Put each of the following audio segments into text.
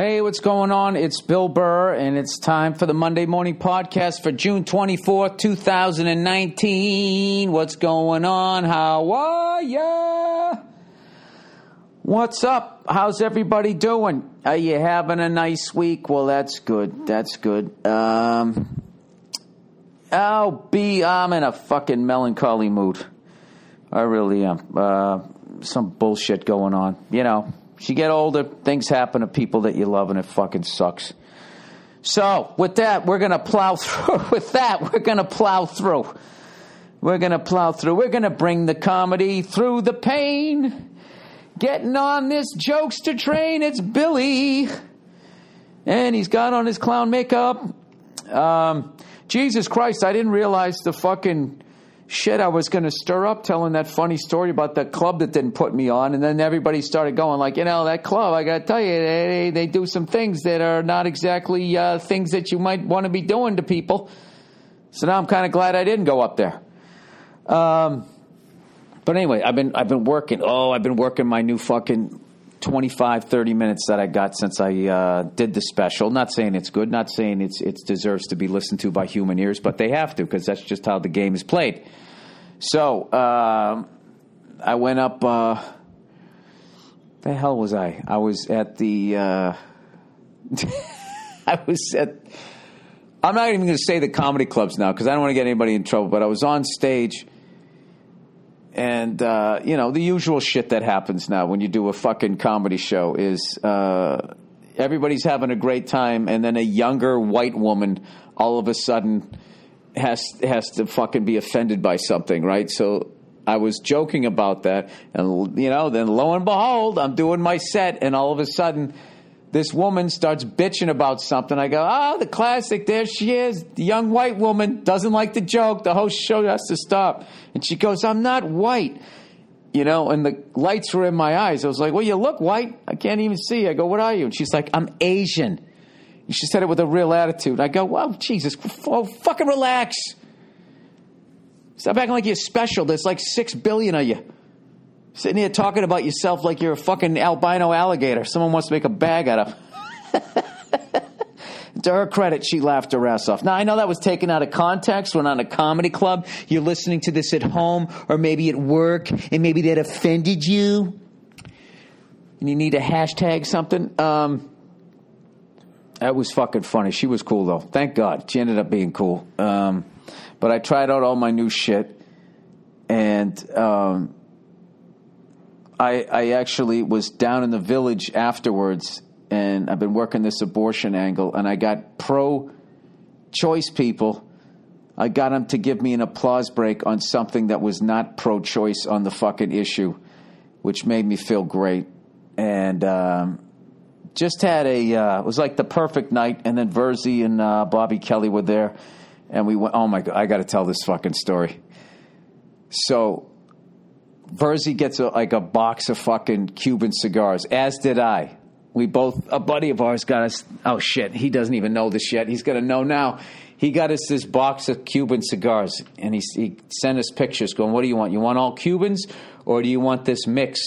Hey, what's going on? It's Bill Burr, and it's time for the Monday Morning Podcast for June 24th, 2019. What's going on? How are ya? What's up? How's everybody doing? Are you having a nice week? Well, that's good. That's good. Um, be I'm in a fucking melancholy mood. I really am. Uh, some bullshit going on. You know, you get older, things happen to people that you love, and it fucking sucks. So, with that, we're going to plow through. with that, we're going to plow through. We're going to plow through. We're going to bring the comedy through the pain. Getting on this jokester train, it's Billy. And he's got on his clown makeup. Um, Jesus Christ, I didn't realize the fucking shit I was going to stir up telling that funny story about the club that didn't put me on. And then everybody started going like, you know, that club, I got to tell you, they, they do some things that are not exactly uh, things that you might want to be doing to people. So now I'm kind of glad I didn't go up there. Um, but anyway, I've been, I've been working. Oh, I've been working my new fucking 25, 30 minutes that I got since I uh, did the special. Not saying it's good, not saying it's it deserves to be listened to by human ears, but they have to because that's just how the game is played. So uh, I went up. Uh, the hell was I? I was at the. Uh, I was at. I'm not even going to say the comedy clubs now because I don't want to get anybody in trouble. But I was on stage and uh, you know the usual shit that happens now when you do a fucking comedy show is uh, everybody's having a great time, and then a younger white woman all of a sudden has has to fucking be offended by something, right? So I was joking about that, and you know, then lo and behold, I'm doing my set, and all of a sudden this woman starts bitching about something. I go, ah, oh, the classic. There she is. The young white woman doesn't like the joke. The host show has to stop. And she goes, I'm not white. You know, and the lights were in my eyes. I was like, well, you look white. I can't even see. I go, what are you? And she's like, I'm Asian. And she said it with a real attitude. I go, well, Jesus, oh, fucking relax. Stop acting like you're special. There's like six billion of you. Sitting here talking about yourself like you're a fucking albino alligator. Someone wants to make a bag out of. to her credit, she laughed her ass off. Now, I know that was taken out of context. when on a comedy club. You're listening to this at home or maybe at work, and maybe that offended you. And you need to hashtag something. Um, that was fucking funny. She was cool, though. Thank God. She ended up being cool. Um, but I tried out all my new shit. And. Um, I, I actually was down in the village afterwards, and I've been working this abortion angle, and I got pro choice people. I got them to give me an applause break on something that was not pro choice on the fucking issue, which made me feel great. And um, just had a, uh, it was like the perfect night. And then Verzi and uh, Bobby Kelly were there, and we went, oh my God, I got to tell this fucking story. So Verzi gets a, like a box of fucking Cuban cigars, as did I. We both, a buddy of ours got us, oh shit, he doesn't even know this yet. He's going to know now. He got us this box of Cuban cigars and he, he sent us pictures going, What do you want? You want all Cubans or do you want this mix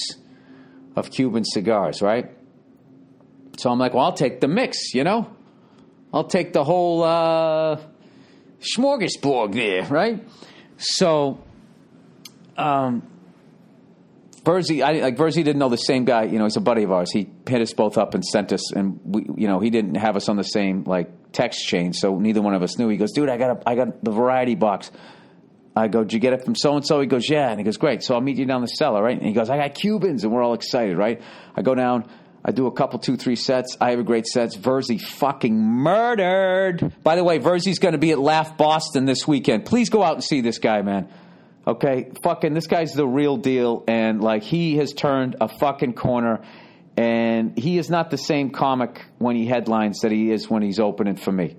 of Cuban cigars, right? So I'm like, Well, I'll take the mix, you know? I'll take the whole uh, smorgasbord there, right? So, um, Verzi, I, like Verzi didn't know the same guy. You know, he's a buddy of ours. He hit us both up and sent us, and we, you know, he didn't have us on the same like text chain, so neither one of us knew. He goes, "Dude, I got a, I got the variety box." I go, "Did you get it from so and so?" He goes, "Yeah," and he goes, "Great." So I'll meet you down the cellar, right? And he goes, "I got Cubans," and we're all excited, right? I go down. I do a couple, two, three sets. I have a great sets. Verzi fucking murdered. By the way, Verzi's going to be at Laugh Boston this weekend. Please go out and see this guy, man. Okay, fucking, this guy's the real deal, and like he has turned a fucking corner, and he is not the same comic when he headlines that he is when he's opening for me.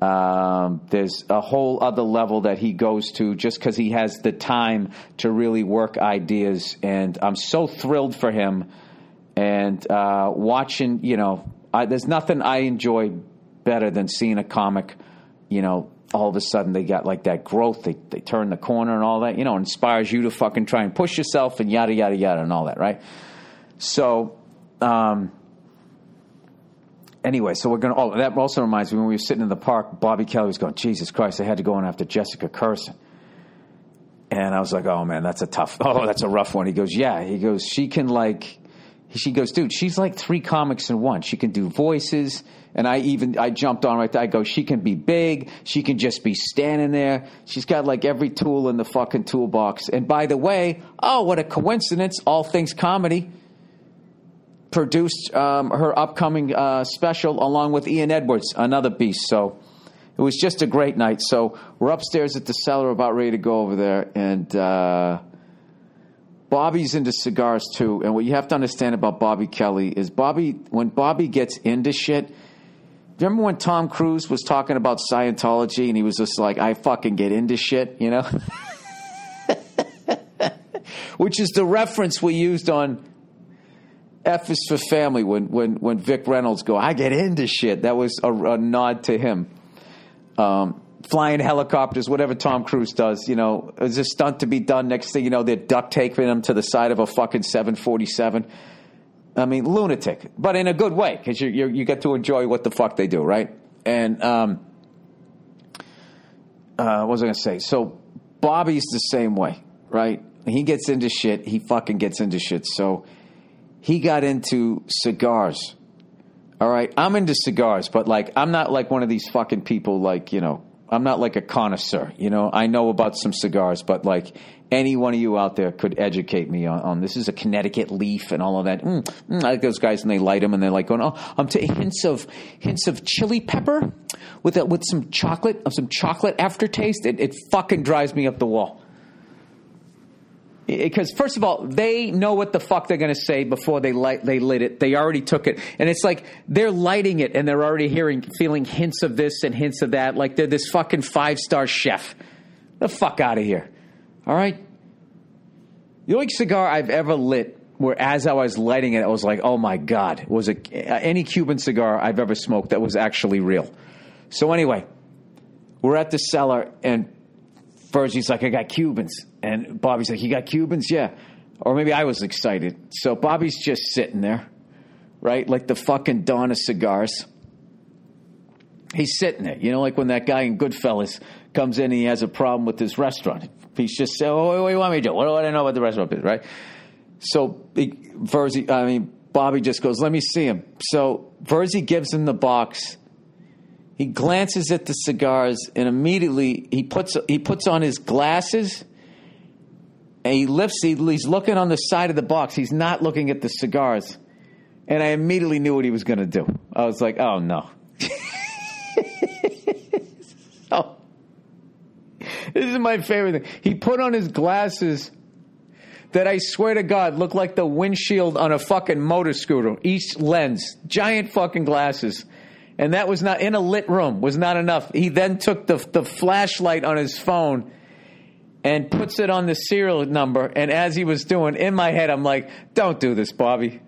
Um, there's a whole other level that he goes to just because he has the time to really work ideas, and I'm so thrilled for him. And uh, watching, you know, I, there's nothing I enjoy better than seeing a comic, you know, all of a sudden they got like that growth. They they turn the corner and all that. You know, inspires you to fucking try and push yourself and yada yada yada and all that, right? So, um, anyway, so we're going to, oh, that also reminds me when we were sitting in the park, Bobby Kelly was going, Jesus Christ, I had to go in after Jessica Kirson. And I was like, oh man, that's a tough, oh, that's a rough one. He goes, yeah. He goes, she can like, she goes, dude, she's like three comics in one. She can do voices. And I even, I jumped on right there. I go, she can be big. She can just be standing there. She's got like every tool in the fucking toolbox. And by the way, oh, what a coincidence. All Things Comedy produced um, her upcoming uh, special along with Ian Edwards, another beast. So it was just a great night. So we're upstairs at the cellar, about ready to go over there. And, uh, Bobby's into cigars too, and what you have to understand about Bobby Kelly is Bobby when Bobby gets into shit. Remember when Tom Cruise was talking about Scientology and he was just like, "I fucking get into shit," you know, which is the reference we used on F is for Family when when when Vic Reynolds go, "I get into shit." That was a, a nod to him. Um, flying helicopters, whatever Tom Cruise does. You know, is a stunt to be done. Next thing you know, they're duct taping him to the side of a fucking 747. I mean, lunatic, but in a good way because you you get to enjoy what the fuck they do, right? And um, uh, what was I going to say? So Bobby's the same way, right? He gets into shit. He fucking gets into shit. So he got into cigars. All right, I'm into cigars, but like I'm not like one of these fucking people like you know I'm not like a connoisseur. You know, I know about some cigars, but like any one of you out there could educate me on, on this is a Connecticut leaf and all of that. Mm, mm, I like those guys and they light them and they're like going, oh, I'm to hints of hints of chili pepper with a, with some chocolate of some chocolate aftertaste. It, it fucking drives me up the wall because first of all, they know what the fuck they're going to say before they light they lit it. They already took it, and it's like they're lighting it, and they're already hearing feeling hints of this and hints of that. Like they're this fucking five star chef. The fuck out of here! All right. The only cigar I've ever lit where as I was lighting it, I was like, oh my god, was a any Cuban cigar I've ever smoked that was actually real. So anyway, we're at the cellar and Verzi's like, I got Cubans. And Bobby's like, You got Cubans? Yeah. Or maybe I was excited. So Bobby's just sitting there, right? Like the fucking dawn of cigars. He's sitting there, you know, like when that guy in Goodfellas comes in and he has a problem with his restaurant. He's just saying, Oh, what do you want me to do? What do I know about the restaurant right? So Verzi, I mean, Bobby just goes, Let me see him. So Verzi gives him the box he glances at the cigars and immediately he puts he puts on his glasses and he lifts he, he's looking on the side of the box. He's not looking at the cigars. And i immediately knew what he was going to do. I was like oh no. Oh. This is my favorite thing. He put on his glasses that i swear to god look like the windshield on a fucking motor scooter each lens. Giant fucking glasses. And that was not in a lit room was not enough. He then took the the flashlight on his phone and puts it on the serial number. And as he was doing, in my head, I'm like, "Don't do this, Bobby.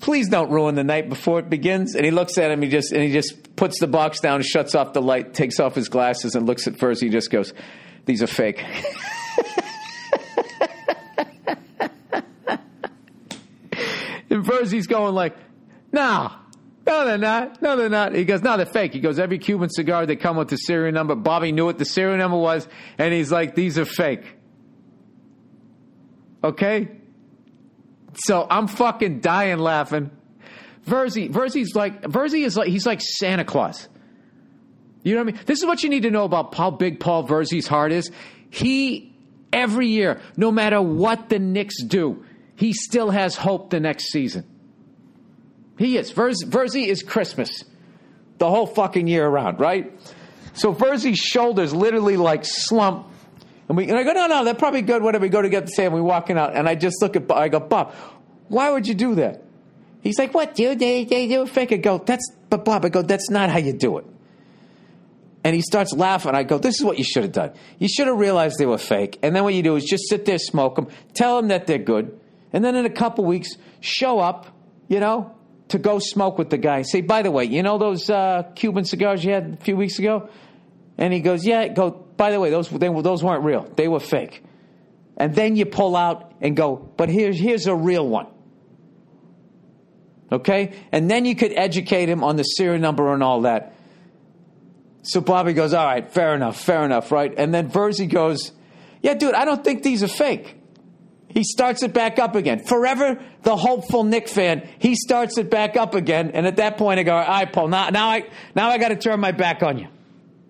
Please don't ruin the night before it begins." And he looks at him. He just and he just puts the box down, shuts off the light, takes off his glasses, and looks at first. He just goes, "These are fake." and he's going like, "Nah." No, they're not. No, they're not. He goes, no, they're fake. He goes, every Cuban cigar, they come with the serial number. Bobby knew what the serial number was, and he's like, these are fake. Okay? So I'm fucking dying laughing. Verzi, Verzi's like, Verzi is like, he's like Santa Claus. You know what I mean? This is what you need to know about how big Paul Verzi's heart is. He, every year, no matter what the Knicks do, he still has hope the next season. He is. Verzi, is Christmas the whole fucking year around, right? So Verzi's shoulders literally like slump. And, we, and I go, no, no, they're probably good. Whatever. We go to get the sand. We're walking out. And I just look at I go, Bob, why would you do that? He's like, what, dude? They, they do fake. I go, that's, but Bob, I go, that's not how you do it. And he starts laughing. I go, this is what you should have done. You should have realized they were fake. And then what you do is just sit there, smoke them, tell them that they're good. And then in a couple weeks, show up, you know, to go smoke with the guy. Say, by the way, you know those uh, Cuban cigars you had a few weeks ago? And he goes, yeah. Go. By the way, those they, those weren't real. They were fake. And then you pull out and go, but here's here's a real one. Okay? And then you could educate him on the serial number and all that. So Bobby goes, All right, fair enough, fair enough, right? And then Verzi goes, Yeah, dude, I don't think these are fake. He starts it back up again. Forever the hopeful Knick fan, he starts it back up again. And at that point, I go, All right, Paul, now, now I, now I got to turn my back on you.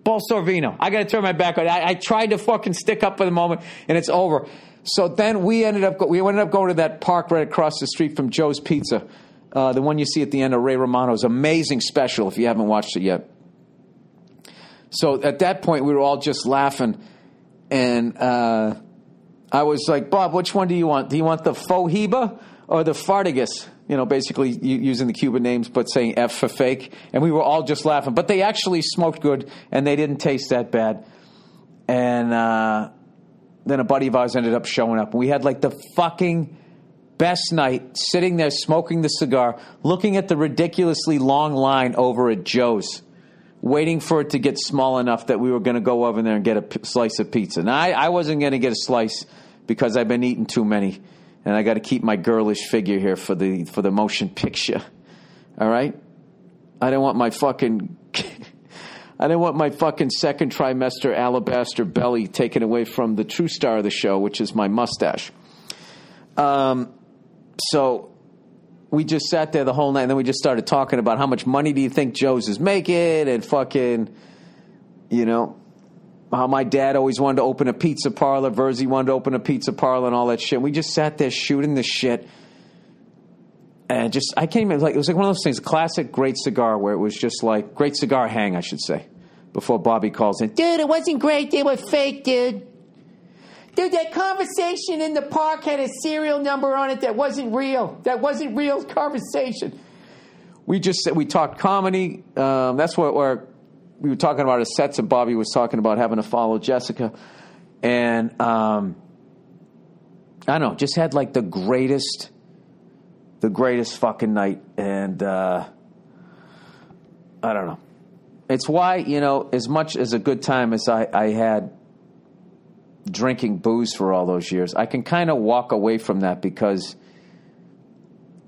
Paul Sorvino, I got to turn my back on you. I, I tried to fucking stick up for the moment, and it's over. So then we ended up we ended up going to that park right across the street from Joe's Pizza, uh, the one you see at the end of Ray Romano's amazing special. If you haven't watched it yet. So at that point, we were all just laughing, and uh, I was like, "Bob, which one do you want? Do you want the Fohiba or the Fartigus?" You know, basically using the Cuban names, but saying F for fake. And we were all just laughing. But they actually smoked good, and they didn't taste that bad. And uh, then a buddy of ours ended up showing up. We had like the fucking best night sitting there smoking the cigar, looking at the ridiculously long line over at Joe's, waiting for it to get small enough that we were going to go over there and get a p- slice of pizza. Now, I, I wasn't going to get a slice because I've been eating too many, and I got to keep my girlish figure here for the for the motion picture. All right, I don't want my fucking. I don't want my fucking second trimester alabaster belly taken away from the true star of the show, which is my mustache. Um, so we just sat there the whole night, and then we just started talking about how much money do you think Joe's is making, and fucking, you know, how my dad always wanted to open a pizza parlor, Verzi wanted to open a pizza parlor, and all that shit. We just sat there shooting the shit. And just, I can't even, like, it was like one of those things, classic great cigar where it was just like, great cigar hang, I should say before Bobby calls in. Dude, it wasn't great. They were fake, dude. Dude, that conversation in the park had a serial number on it that wasn't real. That wasn't real conversation. We just said we talked comedy. Um, that's what where we were talking about his sets, and Bobby was talking about having to follow Jessica, and um, I don't know, just had like the greatest, the greatest fucking night, and uh, I don't know. It's why, you know, as much as a good time as I, I had drinking booze for all those years, I can kind of walk away from that because,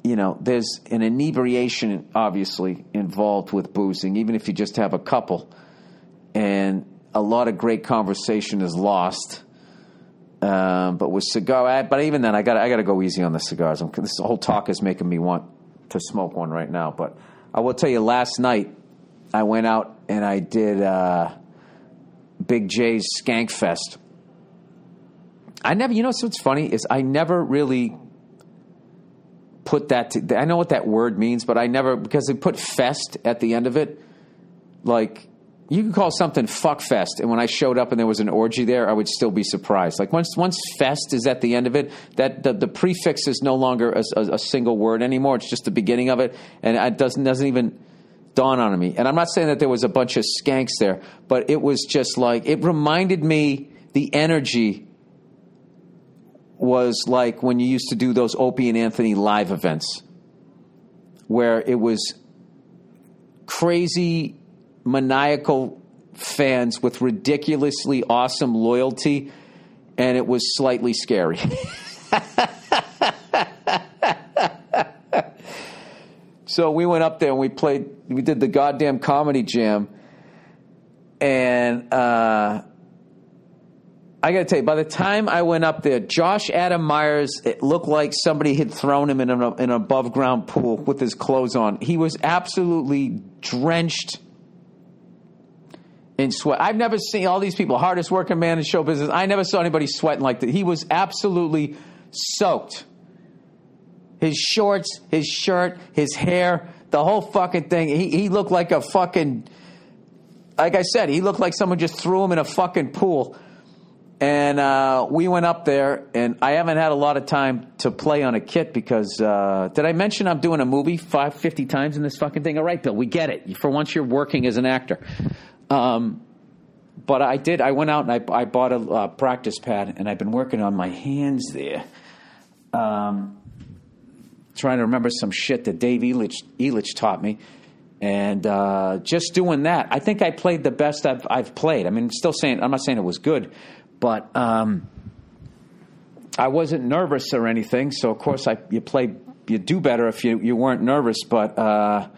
you know, there's an inebriation obviously involved with boozing, even if you just have a couple. And a lot of great conversation is lost. Um, but with cigar, but even then, I got I got to go easy on the cigars. I'm, this whole talk is making me want to smoke one right now. But I will tell you, last night I went out and I did uh, Big Jay's Skank Fest. I never, you know, what's funny is I never really put that. To, I know what that word means, but I never because they put fest at the end of it. Like you could call something fuck fest, and when I showed up and there was an orgy there, I would still be surprised. Like once once fest is at the end of it, that the, the prefix is no longer a, a, a single word anymore. It's just the beginning of it, and it doesn't doesn't even dawn on me. And I'm not saying that there was a bunch of skanks there, but it was just like, it reminded me the energy was like when you used to do those Opie and Anthony live events, where it was crazy, maniacal fans with ridiculously awesome loyalty, and it was slightly scary. So we went up there and we played, we did the goddamn comedy jam. And uh, I got to tell you, by the time I went up there, Josh Adam Meyers it looked like somebody had thrown him in an, an above ground pool with his clothes on. He was absolutely drenched in sweat. I've never seen all these people, hardest working man in show business. I never saw anybody sweating like that. He was absolutely soaked his shorts, his shirt, his hair, the whole fucking thing. He, he looked like a fucking, like I said, he looked like someone just threw him in a fucking pool. And uh, we went up there, and I haven't had a lot of time to play on a kit because uh, did I mention I'm doing a movie five fifty times in this fucking thing? All right, Bill, we get it. For once, you're working as an actor. Um, but I did. I went out and I, I bought a uh, practice pad, and I've been working on my hands there. Um, trying to remember some shit that Dave Elitch, taught me. And uh, just doing that, I think I played the best I've, I've played. I mean, still saying, I'm not saying it was good, but um, I wasn't nervous or anything. So, of course, I, you play you do better if you, you weren't nervous. But uh,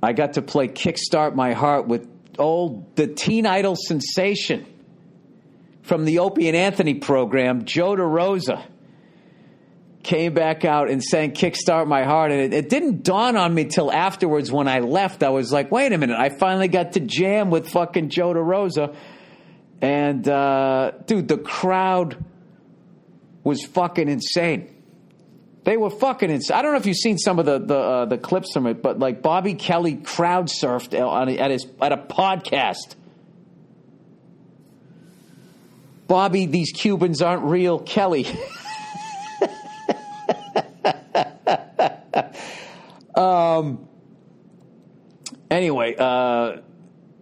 I got to play Kickstart My Heart with old the teen idol sensation from the Opie and Anthony program, Joe DeRosa came back out and sang Kickstart My Heart. And it, it, didn't dawn on me till afterwards when I left. I was like, wait a minute. I finally got to jam with fucking Joe DeRosa. And, uh, dude, the crowd was fucking insane. They were fucking insane. I don't know if you've seen some of the the, uh, the clips from it, but like Bobby Kelly crowd surfed on, at his at a podcast. Bobby, these Cubans aren't real. Kelly. um. Anyway, uh,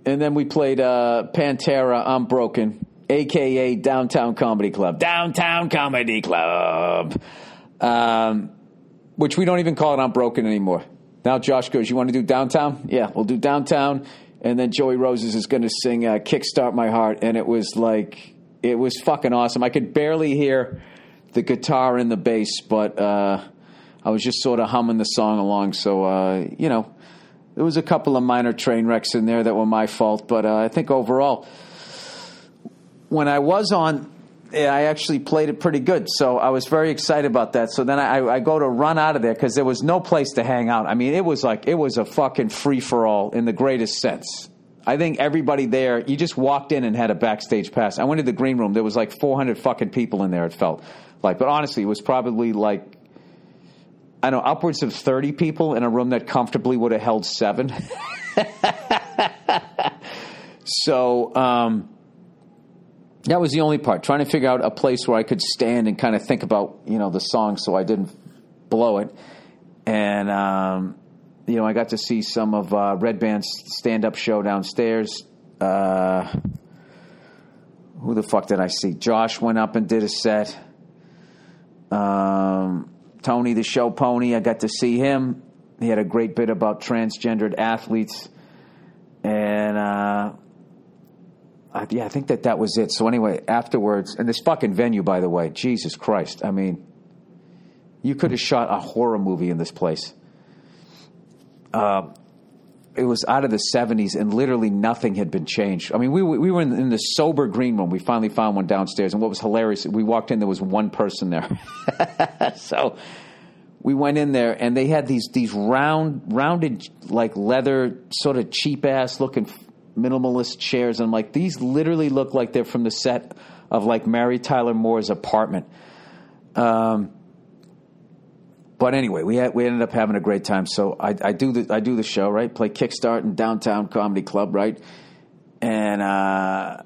and then we played uh, Pantera. I'm broken, aka Downtown Comedy Club. Downtown Comedy Club. Um, which we don't even call it I'm broken anymore. Now Josh goes, "You want to do downtown? Yeah, we'll do downtown." And then Joe DeRosa is going to sing uh, "Kickstart My Heart," and it was like it was fucking awesome. I could barely hear the guitar and the bass, but uh, I was just sort of humming the song along. So uh, you know, there was a couple of minor train wrecks in there that were my fault, but uh, I think overall, when I was on I actually played it pretty good. So I was very excited about that. So then I, I go to run out of there because there was no place to hang out. I mean, it was like, it was a fucking free for all in the greatest sense. I think everybody there, you just walked in and had a backstage pass. I went to the green room. There was like 400 fucking people in there, it felt like. But honestly, it was probably like, I know, upwards of 30 people in a room that comfortably would have held seven. so, um, that was the only part. Trying to figure out a place where I could stand and kind of think about you know the song, so I didn't blow it. And um, you know, I got to see some of uh, Red Band's stand up show downstairs. Uh, who the fuck did I see? Josh went up and did a set. Um, Tony, the show pony, I got to see him. He had a great bit about transgendered athletes. And uh, I, yeah, I think that that was it. So anyway, afterwards, and this fucking venue, by the way, Jesus Christ! I mean, you could have shot a horror movie in this place. Uh, it was out of the 70s and literally nothing had been changed. I mean, we, we were in, in, the sober green room. We finally found one downstairs. And what was hilarious, we walked in, there was one person there. so we went in there and they had these, these round, rounded, like leather, sort of cheap ass looking minimalist chairs. And I'm like, these literally look like they're from the set of like Mary Tyler Moore's apartment. Um, but anyway, we had, we ended up having a great time. So I, I do the I do the show right, play Kickstart in downtown comedy club right, and uh,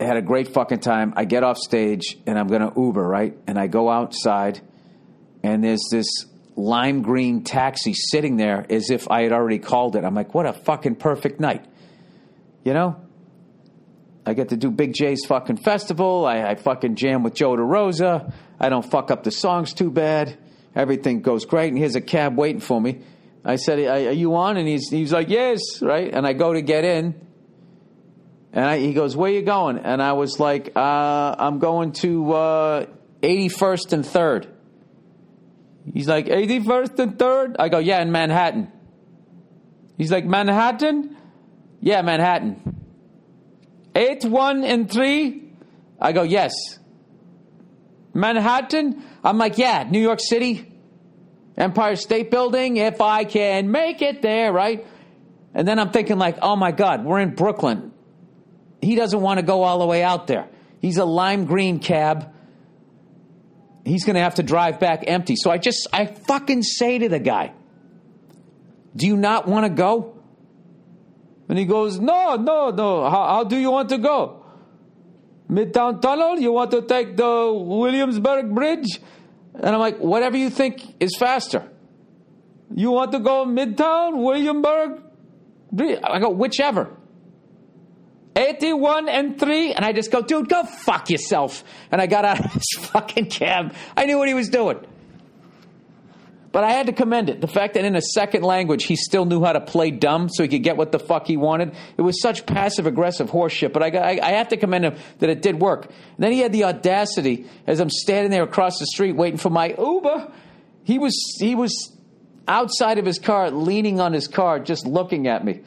I had a great fucking time. I get off stage and I'm gonna Uber right, and I go outside, and there's this lime green taxi sitting there as if I had already called it. I'm like, what a fucking perfect night. You know? I get to do Big Jay's fucking festival. I, I fucking jam with Joe DeRosa. I don't fuck up the songs too bad. Everything goes great. And here's a cab waiting for me. I said, Are you on? And he's, he's like, Yes, right? And I go to get in. And I, he goes, Where you going? And I was like, uh, I'm going to uh, 81st and 3rd. He's like, 81st and 3rd? I go, Yeah, in Manhattan. He's like, Manhattan? Yeah, Manhattan. Eight, one, and three? I go, yes. Manhattan? I'm like, yeah, New York City, Empire State Building, if I can make it there, right? And then I'm thinking, like, oh my God, we're in Brooklyn. He doesn't want to go all the way out there. He's a lime green cab. He's going to have to drive back empty. So I just, I fucking say to the guy, do you not want to go? And he goes, No, no, no. How, how do you want to go? Midtown Tunnel? You want to take the Williamsburg Bridge? And I'm like, Whatever you think is faster. You want to go Midtown, Williamsburg? I go, Whichever. 81 and 3. And I just go, Dude, go fuck yourself. And I got out of this fucking cab. I knew what he was doing. But I had to commend it. The fact that in a second language he still knew how to play dumb so he could get what the fuck he wanted. It was such passive aggressive horseshit. But I, I, I, have to commend him that it did work. And then he had the audacity, as I'm standing there across the street waiting for my Uber, He was he was outside of his car, leaning on his car, just looking at me,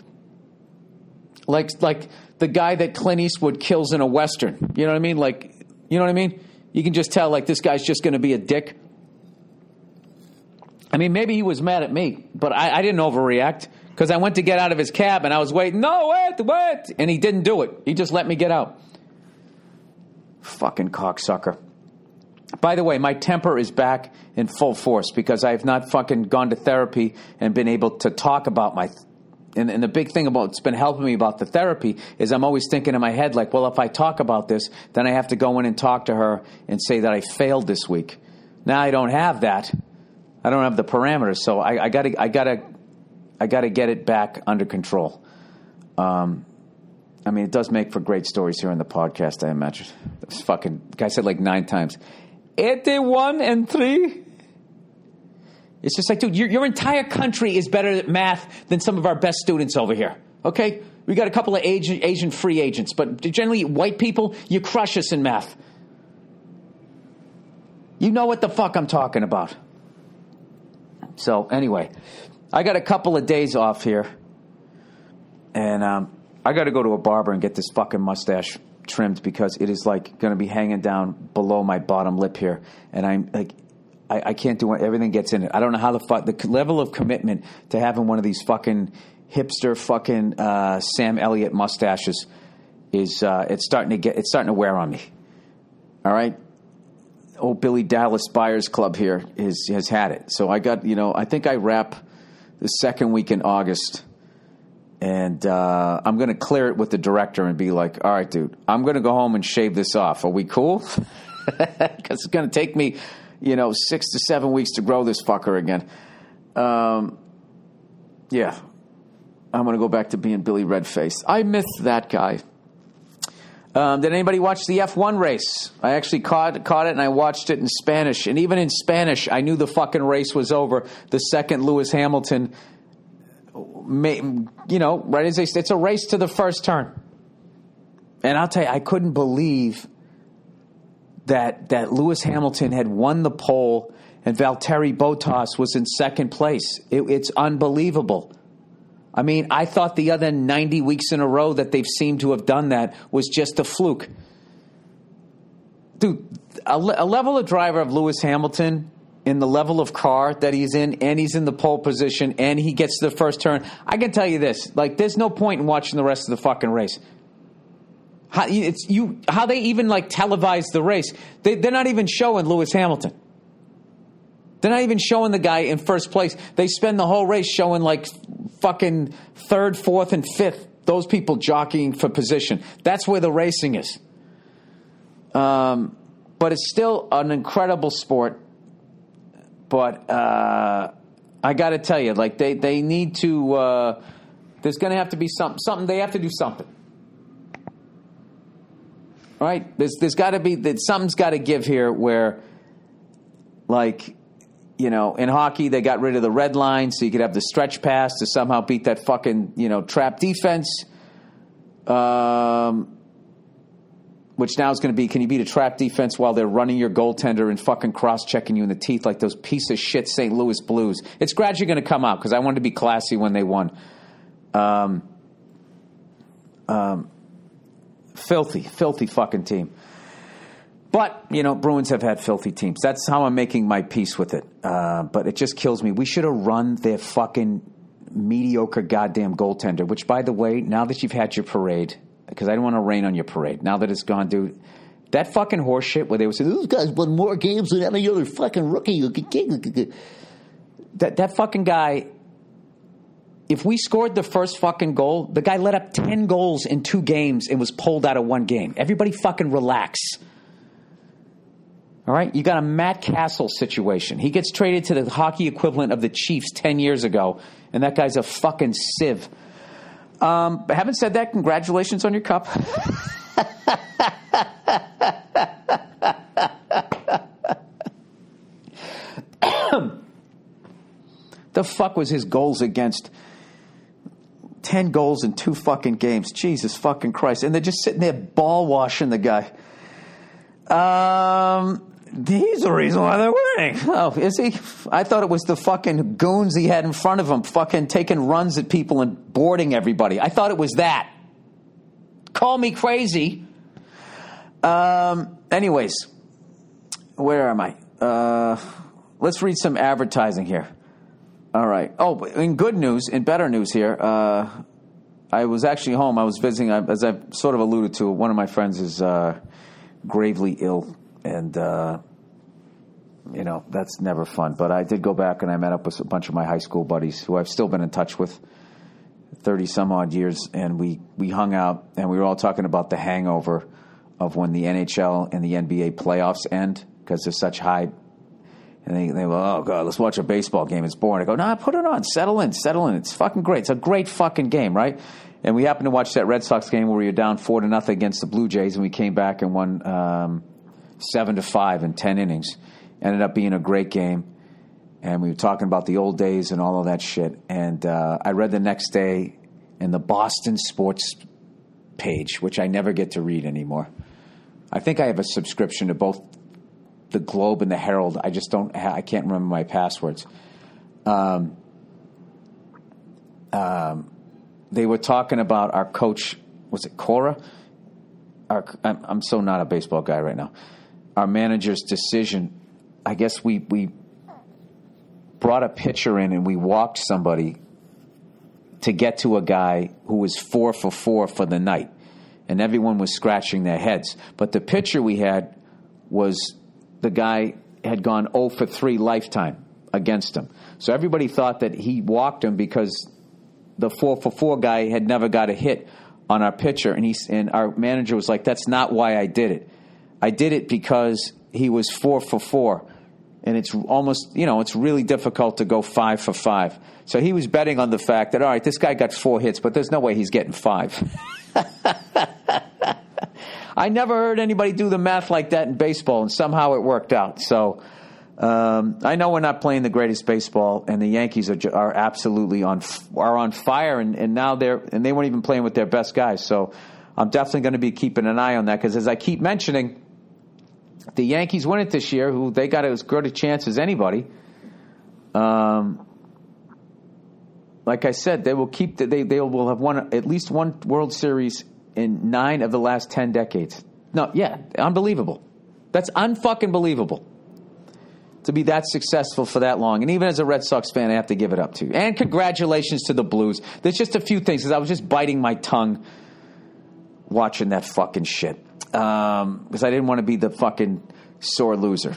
like like the guy that Clint Eastwood kills in a western. You know what I mean? Like, you know what I mean? You can just tell like this guy's just going to be a dick. I mean, maybe he was mad at me, but I, I didn't overreact because I went to get out of his cab and I was waiting. No, wait, wait, and he didn't do it. He just let me get out. Fucking cocksucker. By the way, my temper is back in full force because I have not fucking gone to therapy and been able to talk about my. And, and the big thing about it's been helping me about the therapy is I'm always thinking in my head like, well, if I talk about this, then I have to go in and talk to her and say that I failed this week. Now I don't have that. I don't have the parameters, so I, I gotta, I gotta, I gotta get it back under control. Um, I mean, it does make for great stories here on the podcast. I imagine. This fucking guy said like nine times, eighty-one and three. It's just like, dude, your, your entire country is better at math than some of our best students over here. Okay, we got a couple of Asian, Asian free agents, but generally, white people, you crush us in math. You know what the fuck I'm talking about. So anyway, I got a couple of days off here, and um, I got to go to a barber and get this fucking mustache trimmed because it is like going to be hanging down below my bottom lip here, and I'm like. I, I can't do it. Everything gets in it. I don't know how the fuck the level of commitment to having one of these fucking hipster fucking uh, Sam Elliott mustaches is uh, it's starting to get it's starting to wear on me. All right, old Billy Dallas Buyers Club here is, has had it. So I got, you know, I think I wrap the second week in August. And uh, I'm going to clear it with the director and be like, all right, dude, I'm going to go home and shave this off. Are we cool? Because it's going to take me, you know, six to seven weeks to grow this fucker again. Um, yeah. I'm going to go back to being Billy Redface. I miss that guy. Um, did anybody watch the F1 race? I actually caught caught it and I watched it in Spanish. And even in Spanish, I knew the fucking race was over the second Lewis Hamilton, you know, right as they it's a race to the first turn. And I'll tell you, I couldn't believe that that Lewis Hamilton had won the pole and Valtteri Bottas was in second place. It, it's unbelievable. I mean, I thought the other 90 weeks in a row that they've seemed to have done that was just a fluke. Dude, a, a level of driver of Lewis Hamilton in the level of car that he's in, and he's in the pole position, and he gets the first turn. I can tell you this: like, there's no point in watching the rest of the fucking race. How, it's you? How they even like televise the race? They, they're not even showing Lewis Hamilton. They're not even showing the guy in first place. They spend the whole race showing like fucking third, fourth, and fifth. Those people jockeying for position. That's where the racing is. Um, but it's still an incredible sport. But uh, I got to tell you, like they they need to. Uh, there's going to have to be something. Something they have to do something. Right? There's there's got to be that something's got to give here where, like you know, in hockey, they got rid of the red line so you could have the stretch pass to somehow beat that fucking, you know, trap defense. Um, which now is going to be can you beat a trap defense while they're running your goaltender and fucking cross checking you in the teeth like those piece of shit St. Louis Blues? It's gradually going to come out because I wanted to be classy when they won. Um, um, filthy, filthy fucking team. But, you know, Bruins have had filthy teams. That's how I'm making my peace with it. Uh, but it just kills me. We should have run their fucking mediocre goddamn goaltender, which, by the way, now that you've had your parade, because I don't want to rain on your parade, now that it's gone, dude, that fucking horseshit where they would say, those guys won more games than any other fucking rookie. That, that fucking guy, if we scored the first fucking goal, the guy let up 10 goals in two games and was pulled out of one game. Everybody fucking relax. All right, you got a Matt Cassel situation. He gets traded to the hockey equivalent of the Chiefs 10 years ago, and that guy's a fucking sieve. Um, having said that, congratulations on your cup. the fuck was his goals against? 10 goals in two fucking games. Jesus fucking Christ. And they're just sitting there ball washing the guy. Um, He's the reason why they're winning. Oh, is he? I thought it was the fucking goons he had in front of him, fucking taking runs at people and boarding everybody. I thought it was that. Call me crazy. Um, anyways, where am I? Uh, let's read some advertising here. All right. Oh, in good news, in better news here, uh, I was actually home. I was visiting, as I've sort of alluded to, one of my friends is uh, gravely ill. And, uh, you know, that's never fun. But I did go back and I met up with a bunch of my high school buddies who I've still been in touch with 30 some odd years. And we, we hung out and we were all talking about the hangover of when the NHL and the NBA playoffs end because there's such high. And they, they go, oh, God, let's watch a baseball game. It's boring. I go, nah, put it on. Settle in. Settle in. It's fucking great. It's a great fucking game, right? And we happened to watch that Red Sox game where we were down four to nothing against the Blue Jays, and we came back and won um, seven to five in 10 innings. Ended up being a great game. And we were talking about the old days and all of that shit. And uh, I read the next day in the Boston Sports page, which I never get to read anymore. I think I have a subscription to both the Globe and the Herald. I just don't. I can't remember my passwords. Um, um, they were talking about our coach. Was it Cora? Our, I'm, I'm so not a baseball guy right now. Our manager's decision. I guess we we brought a pitcher in and we walked somebody to get to a guy who was four for four for the night and everyone was scratching their heads. But the pitcher we had was the guy had gone 0 for 3 lifetime against him. So everybody thought that he walked him because the 4 for 4 guy had never got a hit on our pitcher. And, he, and our manager was like, That's not why I did it. I did it because he was 4 for 4 and it's almost you know it's really difficult to go five for five. So he was betting on the fact that all right, this guy got four hits, but there's no way he's getting five. I never heard anybody do the math like that in baseball, and somehow it worked out. So um, I know we're not playing the greatest baseball, and the Yankees are, are absolutely on are on fire, and, and now they're and they weren't even playing with their best guys. So I'm definitely going to be keeping an eye on that because as I keep mentioning, the Yankees win it this year, who they got as good a chance as anybody. Um, like I said, they will keep the, they they will have won at least one World Series in nine of the last ten decades. No, yeah, unbelievable. That's unfucking believable to be that successful for that long. And even as a Red Sox fan, I have to give it up to you. And congratulations to the Blues. There's just a few things because I was just biting my tongue watching that fucking shit because um, I didn't want to be the fucking sore loser.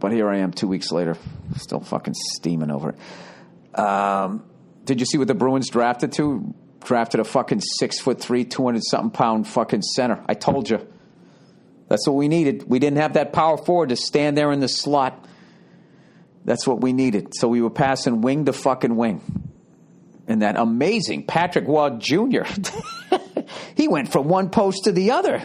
But here I am, two weeks later, still fucking steaming over it. Um, did you see what the Bruins drafted to? Drafted a fucking six foot three, two hundred something pound fucking center. I told you. That's what we needed. We didn't have that power forward to stand there in the slot. That's what we needed. So we were passing wing to fucking wing. And that amazing Patrick Roy Jr. he went from one post to the other.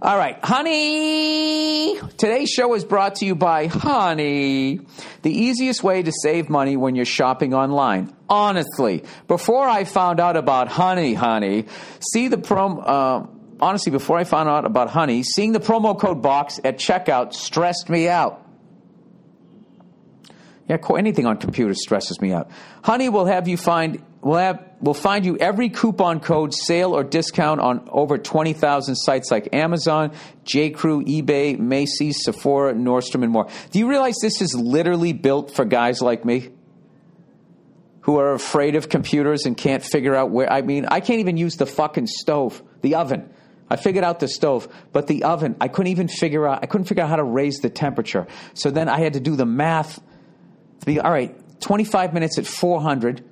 All right, honey. Today's show is brought to you by Honey, the easiest way to save money when you're shopping online. Honestly, before I found out about Honey, Honey, see the promo. Uh, honestly, before I found out about Honey, seeing the promo code box at checkout stressed me out. Yeah, anything on computers stresses me out. Honey will have you find will have we'll find you every coupon code, sale, or discount on over twenty thousand sites like Amazon, J. Crew, eBay, Macy's, Sephora, Nordstrom, and more. Do you realize this is literally built for guys like me? Who are afraid of computers and can't figure out where I mean, I can't even use the fucking stove, the oven. I figured out the stove, but the oven, I couldn't even figure out I couldn't figure out how to raise the temperature. So then I had to do the math to be all right, 25 minutes at 400.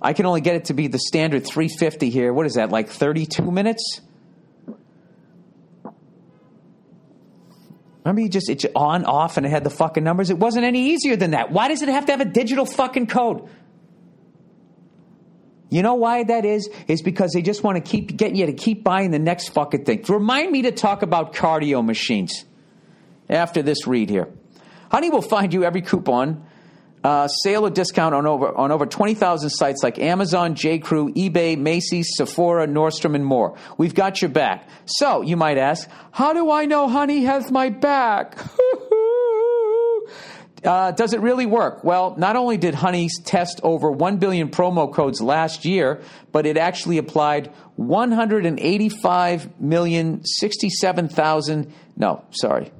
I can only get it to be the standard 350 here. What is that, like 32 minutes? Remember, you just, it's on, off, and it had the fucking numbers? It wasn't any easier than that. Why does it have to have a digital fucking code? You know why that is? Is because they just want to keep getting you to keep buying the next fucking thing. Remind me to talk about cardio machines after this read here. Honey will find you every coupon Uh, sale or discount on over on over 20,000 sites like Amazon, J.Crew, eBay, Macy's, Sephora, Nordstrom, and more. We've got your back. So, you might ask, how do I know Honey has my back? Uh, does it really work? Well, not only did Honey test over 1 billion promo codes last year, but it actually applied 185 million 67,000. No, sorry.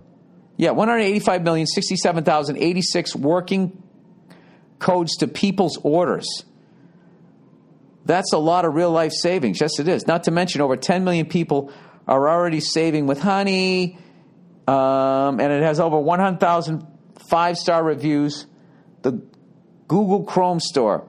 Yeah, 185 million 67,086 working codes to people's orders. That's a lot of real life savings. Yes, it is. Not to mention, over 10 million people are already saving with Honey, um, and it has over 100,000 five star reviews. The Google Chrome store,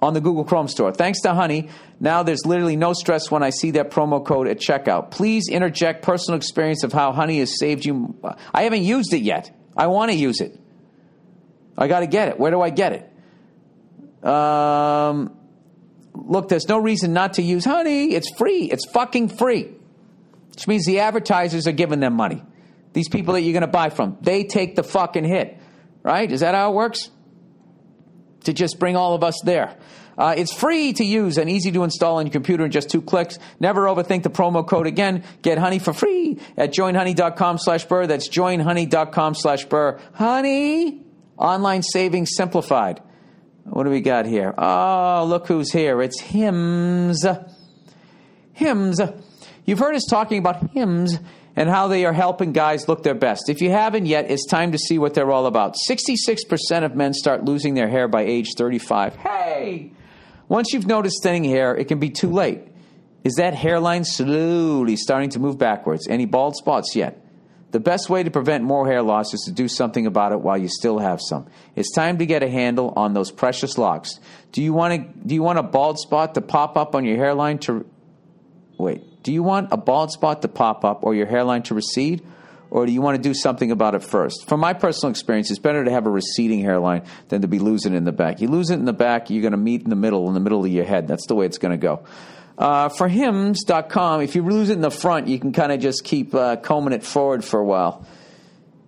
on the Google Chrome store. Thanks to Honey, now there's literally no stress when I see that promo code at checkout. Please interject personal experience of how Honey has saved you. I haven't used it yet. I want to use it. I got to get it. Where do I get it? Um, look, there's no reason not to use Honey. It's free. It's fucking free. Which means the advertisers are giving them money. These people that you're going to buy from, they take the fucking hit. Right? Is that how it works? To just bring all of us there. Uh, it's free to use and easy to install on your computer in just two clicks. Never overthink the promo code again. Get honey for free at joinhoney.com slash burr. That's joinhoney.com slash burr. Honey! Online savings simplified. What do we got here? Oh, look who's here. It's Hims. Hims. You've heard us talking about Hims and how they are helping guys look their best. If you haven't yet, it's time to see what they're all about. 66% of men start losing their hair by age 35. Hey! Once you've noticed thinning hair, it can be too late. Is that hairline slowly starting to move backwards? Any bald spots yet? The best way to prevent more hair loss is to do something about it while you still have some. It's time to get a handle on those precious locks. Do you want to, do you want a bald spot to pop up on your hairline to wait? Do you want a bald spot to pop up or your hairline to recede? Or do you want to do something about it first? From my personal experience, it's better to have a receding hairline than to be losing it in the back. You lose it in the back, you're going to meet in the middle, in the middle of your head. That's the way it's going to go. Uh, for hims.com, if you lose it in the front, you can kind of just keep uh, combing it forward for a while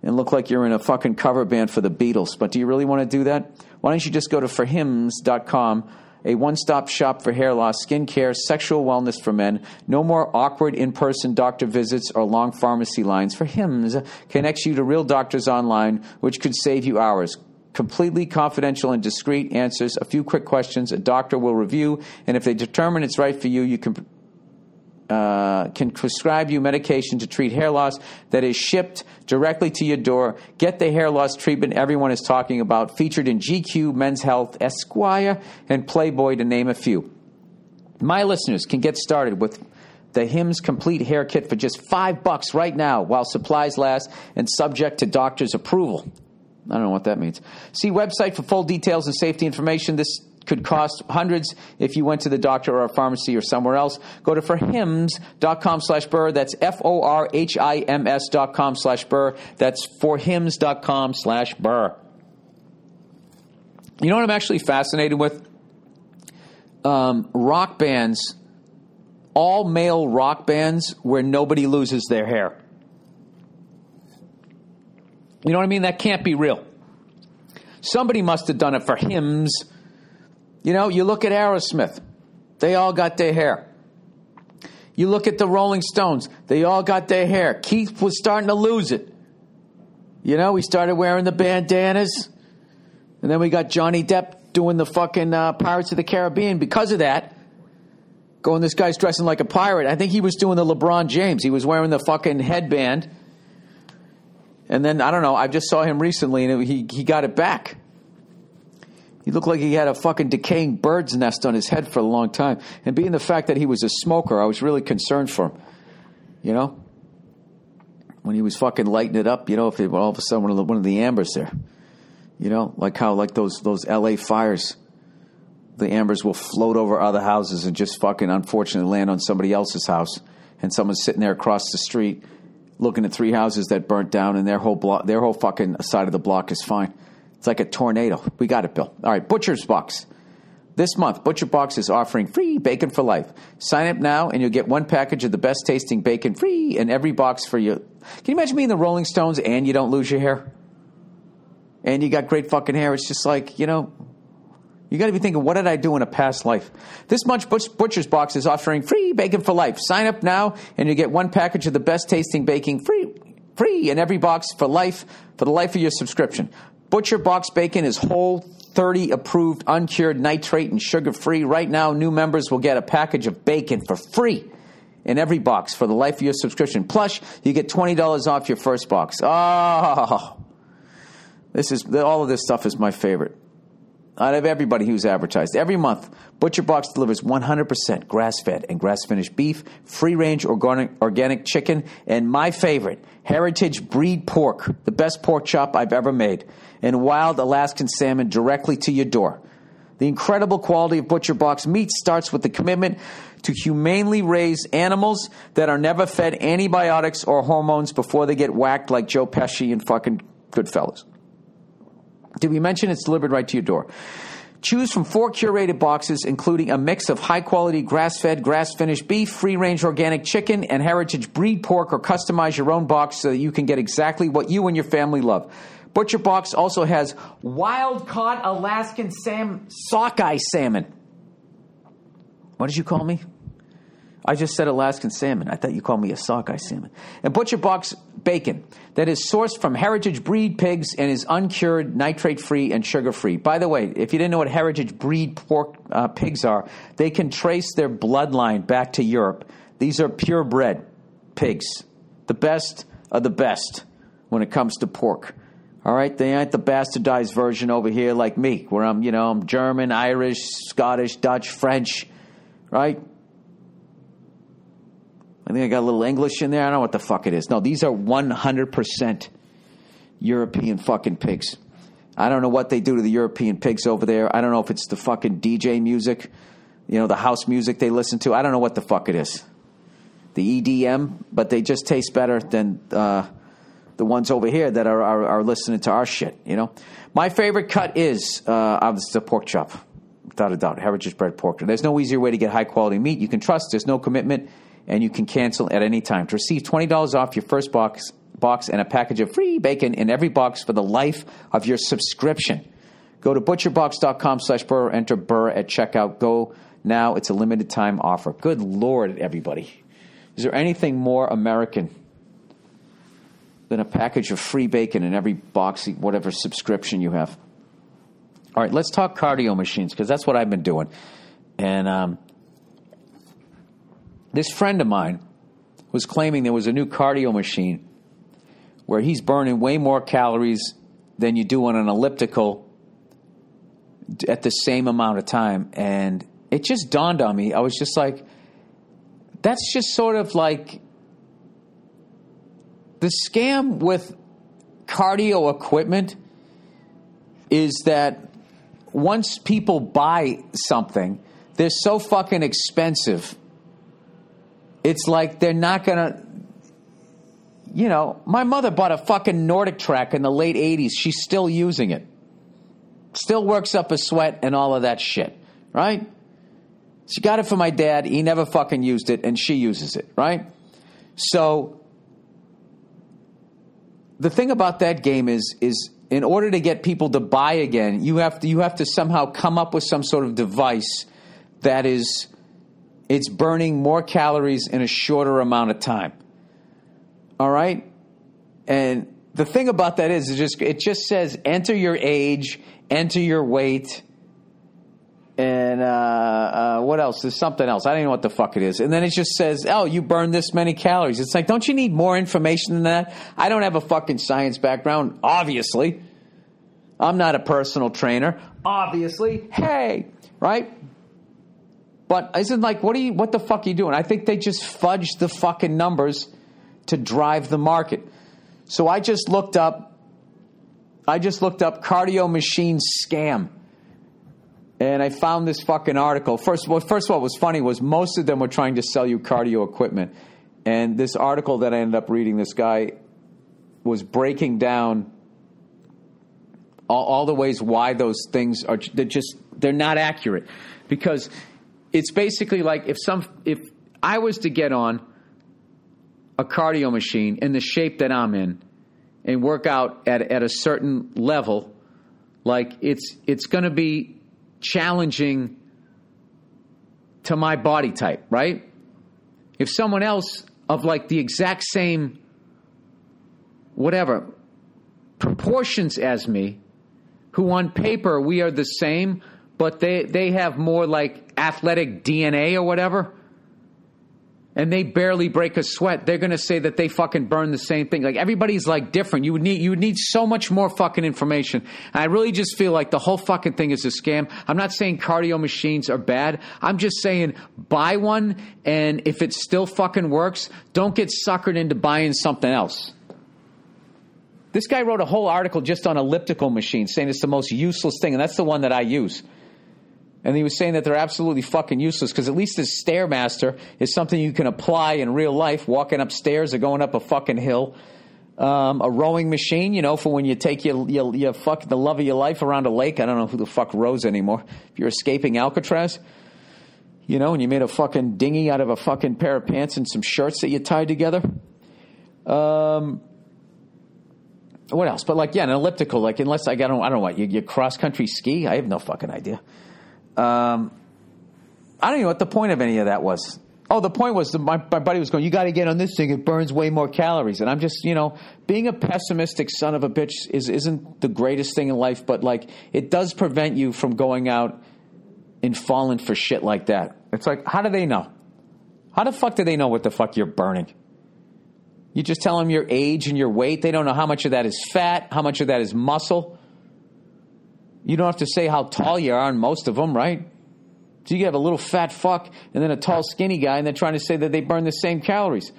and look like you're in a fucking cover band for the Beatles. But do you really want to do that? Why don't you just go to forhims.com? a one stop shop for hair loss, skin care, sexual wellness for men. No more awkward in person doctor visits or long pharmacy lines. For Hims connects you to real doctors online, which could save you hours completely confidential and discreet answers, a few quick questions. A doctor will review, and if they determine it's right for you, you can uh, can prescribe you medication to treat hair loss that is shipped directly to your door. Get the hair loss treatment everyone is talking about, featured in GQ, Men's Health, Esquire, and Playboy, to name a few. My listeners can get started with the Hims Complete Hair Kit for just five bucks right now while supplies last and subject to doctor's approval. I don't know what that means. See website for full details and safety information. This could cost hundreds if you went to the doctor or a pharmacy or somewhere else. Go to forhims.com slash burr. That's F-O-R-H-I-M-S dot com slash burr. That's forhims.com slash burr. You know what I'm actually fascinated with? Um, rock bands, all male rock bands where nobody loses their hair. You know what I mean? That can't be real. Somebody must have done it for Hims you know, you look at Aerosmith, they all got their hair. You look at the Rolling Stones, they all got their hair. Keith was starting to lose it. You know, he started wearing the bandanas. And then we got Johnny Depp doing the fucking uh, Pirates of the Caribbean because of that. Going, this guy's dressing like a pirate. I think he was doing the LeBron James. He was wearing the fucking headband. And then, I don't know, I just saw him recently and he, he got it back. He looked like he had a fucking decaying bird's nest on his head for a long time. And being the fact that he was a smoker, I was really concerned for him. You know? When he was fucking lighting it up, you know, if it, all of a sudden one of the, one of the ambers there. You know, like how like those those LA fires, the ambers will float over other houses and just fucking unfortunately land on somebody else's house, and someone's sitting there across the street looking at three houses that burnt down, and their whole block, their whole fucking side of the block is fine. It's like a tornado. We got it, Bill. All right, Butcher's Box. This month, Butcher Box is offering free bacon for life. Sign up now and you'll get one package of the best tasting bacon free in every box for you. Can you imagine being the Rolling Stones and you don't lose your hair? and you got great fucking hair, it's just like, you know, you got to be thinking, what did I do in a past life? This Munch Butcher's Box is offering free bacon for life. Sign up now, and you get one package of the best tasting bacon free, free in every box for life, for the life of your subscription. Butcher Box Bacon is whole, 30 approved, uncured, nitrate, and sugar free. Right now, new members will get a package of bacon for free in every box for the life of your subscription. Plus, you get $20 off your first box. Oh, this is all of this stuff is my favorite. Out of everybody who's advertised, every month, Butcher Box delivers 100% grass fed and grass finished beef, free range organic, organic chicken, and my favorite, heritage breed pork, the best pork chop I've ever made, and wild Alaskan salmon directly to your door. The incredible quality of Butcher Box meat starts with the commitment to humanely raise animals that are never fed antibiotics or hormones before they get whacked like Joe Pesci and fucking Goodfellas. Did we mention it's delivered right to your door? Choose from four curated boxes, including a mix of high quality grass fed, grass finished beef, free range organic chicken, and heritage breed pork, or customize your own box so that you can get exactly what you and your family love. Butcher Box also has wild caught Alaskan sam- sockeye salmon. What did you call me? I just said Alaskan salmon. I thought you called me a sockeye salmon. And Butcher Box bacon that is sourced from heritage breed pigs and is uncured, nitrate free, and sugar free. By the way, if you didn't know what heritage breed pork uh, pigs are, they can trace their bloodline back to Europe. These are purebred pigs, the best of the best when it comes to pork. All right, they ain't the bastardized version over here like me, where I'm, you know, I'm German, Irish, Scottish, Dutch, French, right? I think I got a little English in there. I don't know what the fuck it is. No, these are 100% European fucking pigs. I don't know what they do to the European pigs over there. I don't know if it's the fucking DJ music, you know, the house music they listen to. I don't know what the fuck it is. The EDM, but they just taste better than uh, the ones over here that are, are, are, listening to our shit, you know? My favorite cut is uh, obviously the pork chop, without a doubt. Heritage bred pork. There's no easier way to get high quality meat. You can trust, there's no commitment and you can cancel at any time. To receive $20 off your first box, box and a package of free bacon in every box for the life of your subscription. Go to butcherbox.com slash burr, enter burr at checkout. Go now. It's a limited time offer. Good Lord, everybody. Is there anything more American than a package of free bacon in every box, whatever subscription you have? All right, let's talk cardio machines because that's what I've been doing. And um, this friend of mine was claiming there was a new cardio machine where he's burning way more calories than you do on an elliptical at the same amount of time. And it just dawned on me. I was just like, that's just sort of like the scam with cardio equipment is that once people buy something, they're so fucking expensive it's like they're not going to. You know, my mother bought a fucking NordicTrack in the late 80s. She's still using it. Still works up a sweat and all of that shit, right? She got it for my dad. He never fucking used it, and she uses it, right? So the thing about that game is is in order to get people to buy again, you have to you have to somehow come up with some sort of device that is it's burning more calories in a shorter amount of time. All right? And the thing about that is it just it just says enter your age, enter your weight, and uh, uh, what else? There's something else. I don't even know what the fuck it is. And then it just says, oh, you burn this many calories. It's like, don't you need more information than that? I don't have a fucking science background, obviously. I'm not a personal trainer, obviously. Hey, right? But I said, like what are you what the fuck are you doing? I think they just fudge the fucking numbers to drive the market. So I just looked up I just looked up cardio machine scam. And I found this fucking article. First of all, first of all, what was funny was most of them were trying to sell you cardio equipment. And this article that I ended up reading, this guy was breaking down all, all the ways why those things are they're just they're not accurate because it's basically like if some if I was to get on a cardio machine in the shape that I'm in and work out at at a certain level like it's it's going to be challenging to my body type, right? If someone else of like the exact same whatever proportions as me, who on paper we are the same, but they they have more like athletic DNA or whatever, and they barely break a sweat, they're going to say that they fucking burn the same thing. Like everybody's like different. You would need you would need so much more fucking information. And I really just feel like the whole fucking thing is a scam. I'm not saying cardio machines are bad. I'm just saying buy one and if it still fucking works, don't get suckered into buying something else. This guy wrote a whole article just on elliptical machines saying it's the most useless thing and that's the one that I use. And he was saying that they're absolutely fucking useless because at least this Stairmaster is something you can apply in real life, walking upstairs or going up a fucking hill. Um, a rowing machine, you know, for when you take your, your, your fuck the love of your life around a lake. I don't know who the fuck rows anymore. If you're escaping Alcatraz, you know, and you made a fucking dinghy out of a fucking pair of pants and some shirts that you tied together. Um, what else? But like, yeah, an elliptical. Like, unless I, don't, I don't know what you, you cross country ski. I have no fucking idea. Um, I don't even know what the point of any of that was. Oh, the point was my, my buddy was going, You got to get on this thing. It burns way more calories. And I'm just, you know, being a pessimistic son of a bitch is, isn't the greatest thing in life, but like it does prevent you from going out and falling for shit like that. It's like, how do they know? How the fuck do they know what the fuck you're burning? You just tell them your age and your weight. They don't know how much of that is fat, how much of that is muscle. You don't have to say how tall you are on most of them, right? So you have a little fat fuck and then a tall, skinny guy, and they're trying to say that they burn the same calories.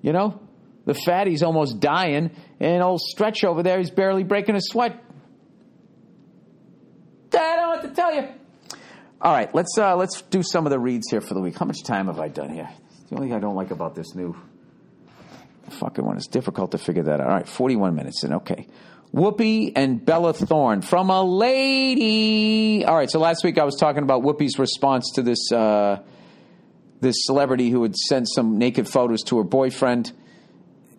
You know? The fatty's almost dying, and old Stretch over there, he's barely breaking a sweat. I don't know what to tell you. All right, let's uh, let's do some of the reads here for the week. How much time have I done here? The only thing I don't like about this new fucking one is difficult to figure that out. All right, 41 minutes in. Okay. Whoopi and Bella Thorne from a lady. All right, so last week I was talking about Whoopi's response to this uh, this celebrity who had sent some naked photos to her boyfriend,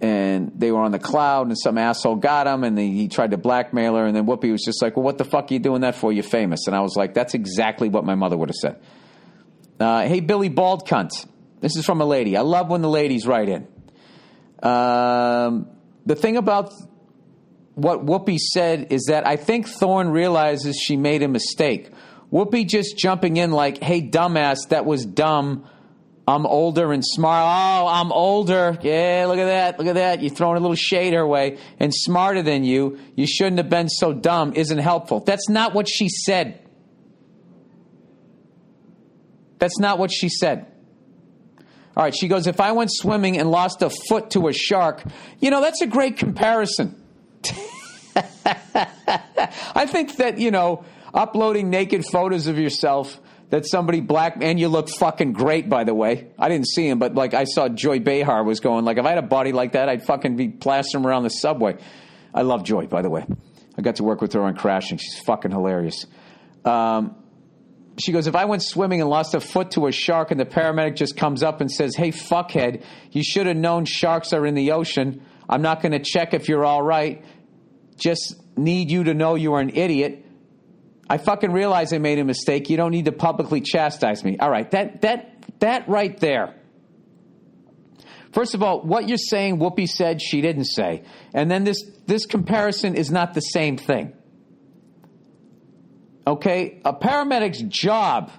and they were on the cloud, and some asshole got them, and he tried to blackmail her, and then Whoopi was just like, "Well, what the fuck are you doing that for? You're famous." And I was like, "That's exactly what my mother would have said." Uh, hey, Billy Bald cunt. This is from a lady. I love when the ladies write in. Um, the thing about what Whoopi said is that I think Thorne realizes she made a mistake. Whoopi just jumping in like, hey, dumbass, that was dumb. I'm older and smart. Oh, I'm older. Yeah, look at that. Look at that. You're throwing a little shade her way. And smarter than you. You shouldn't have been so dumb. Isn't helpful. That's not what she said. That's not what she said. All right, she goes, if I went swimming and lost a foot to a shark, you know, that's a great comparison. I think that, you know, uploading naked photos of yourself that somebody black and you look fucking great by the way. I didn't see him, but like I saw Joy Behar was going like if I had a body like that, I'd fucking be plastering around the subway. I love Joy, by the way. I got to work with her on crashing. She's fucking hilarious. Um, she goes, if I went swimming and lost a foot to a shark and the paramedic just comes up and says, hey, fuckhead, you should have known sharks are in the ocean. I'm not going to check if you're all right just need you to know you are an idiot. I fucking realize I made a mistake. You don't need to publicly chastise me. All right, that that that right there. First of all, what you're saying, Whoopi said she didn't say, and then this this comparison is not the same thing. Okay, a paramedic's job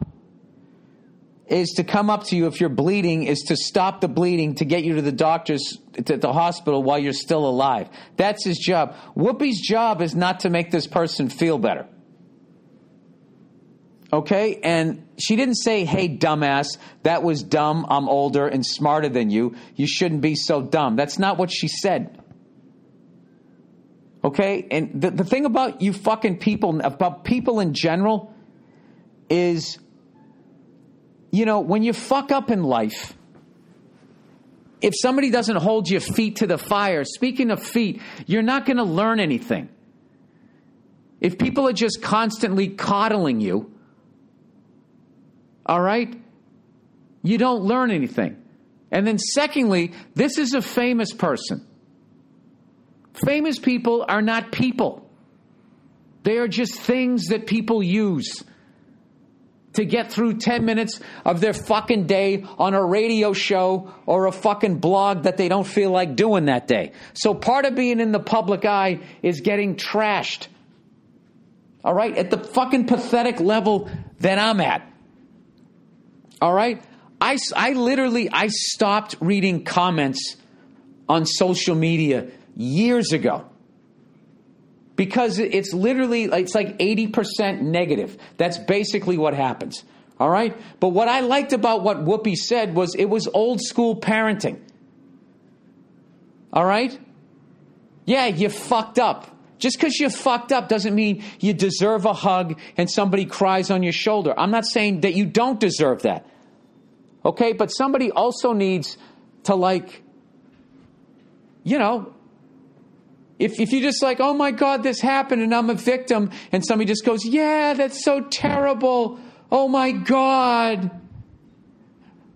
is to come up to you if you're bleeding, is to stop the bleeding, to get you to the doctor's, to the hospital while you're still alive. That's his job. Whoopi's job is not to make this person feel better. Okay? And she didn't say, hey, dumbass, that was dumb. I'm older and smarter than you. You shouldn't be so dumb. That's not what she said. Okay? And the, the thing about you fucking people, about people in general, is you know, when you fuck up in life, if somebody doesn't hold your feet to the fire, speaking of feet, you're not going to learn anything. If people are just constantly coddling you, all right, you don't learn anything. And then, secondly, this is a famous person. Famous people are not people. They are just things that people use to get through 10 minutes of their fucking day on a radio show or a fucking blog that they don't feel like doing that day. So part of being in the public eye is getting trashed. All right? At the fucking pathetic level that I'm at. All right? I, I literally, I stopped reading comments on social media years ago because it's literally it's like 80% negative. That's basically what happens. All right? But what I liked about what Whoopi said was it was old school parenting. All right? Yeah, you fucked up. Just because you fucked up doesn't mean you deserve a hug and somebody cries on your shoulder. I'm not saying that you don't deserve that. Okay? But somebody also needs to, like, you know, if, if you just like, oh my God, this happened and I'm a victim, and somebody just goes, yeah, that's so terrible. Oh my God.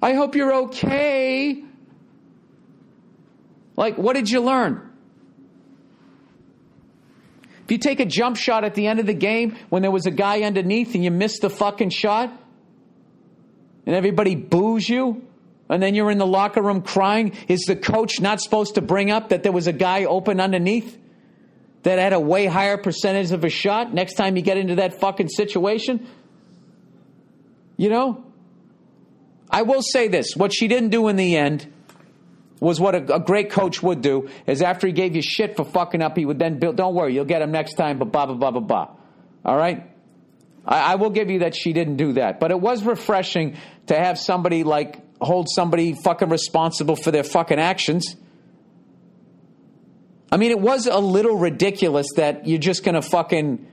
I hope you're okay. Like, what did you learn? If you take a jump shot at the end of the game when there was a guy underneath and you missed the fucking shot, and everybody boos you, and then you're in the locker room crying, is the coach not supposed to bring up that there was a guy open underneath that had a way higher percentage of a shot next time you get into that fucking situation? You know? I will say this what she didn't do in the end was what a, a, great coach would do is after he gave you shit for fucking up, he would then build, don't worry, you'll get him next time, but blah, blah, blah, blah, blah. All right? I, I will give you that she didn't do that. But it was refreshing to have somebody like hold somebody fucking responsible for their fucking actions. I mean, it was a little ridiculous that you're just going to fucking,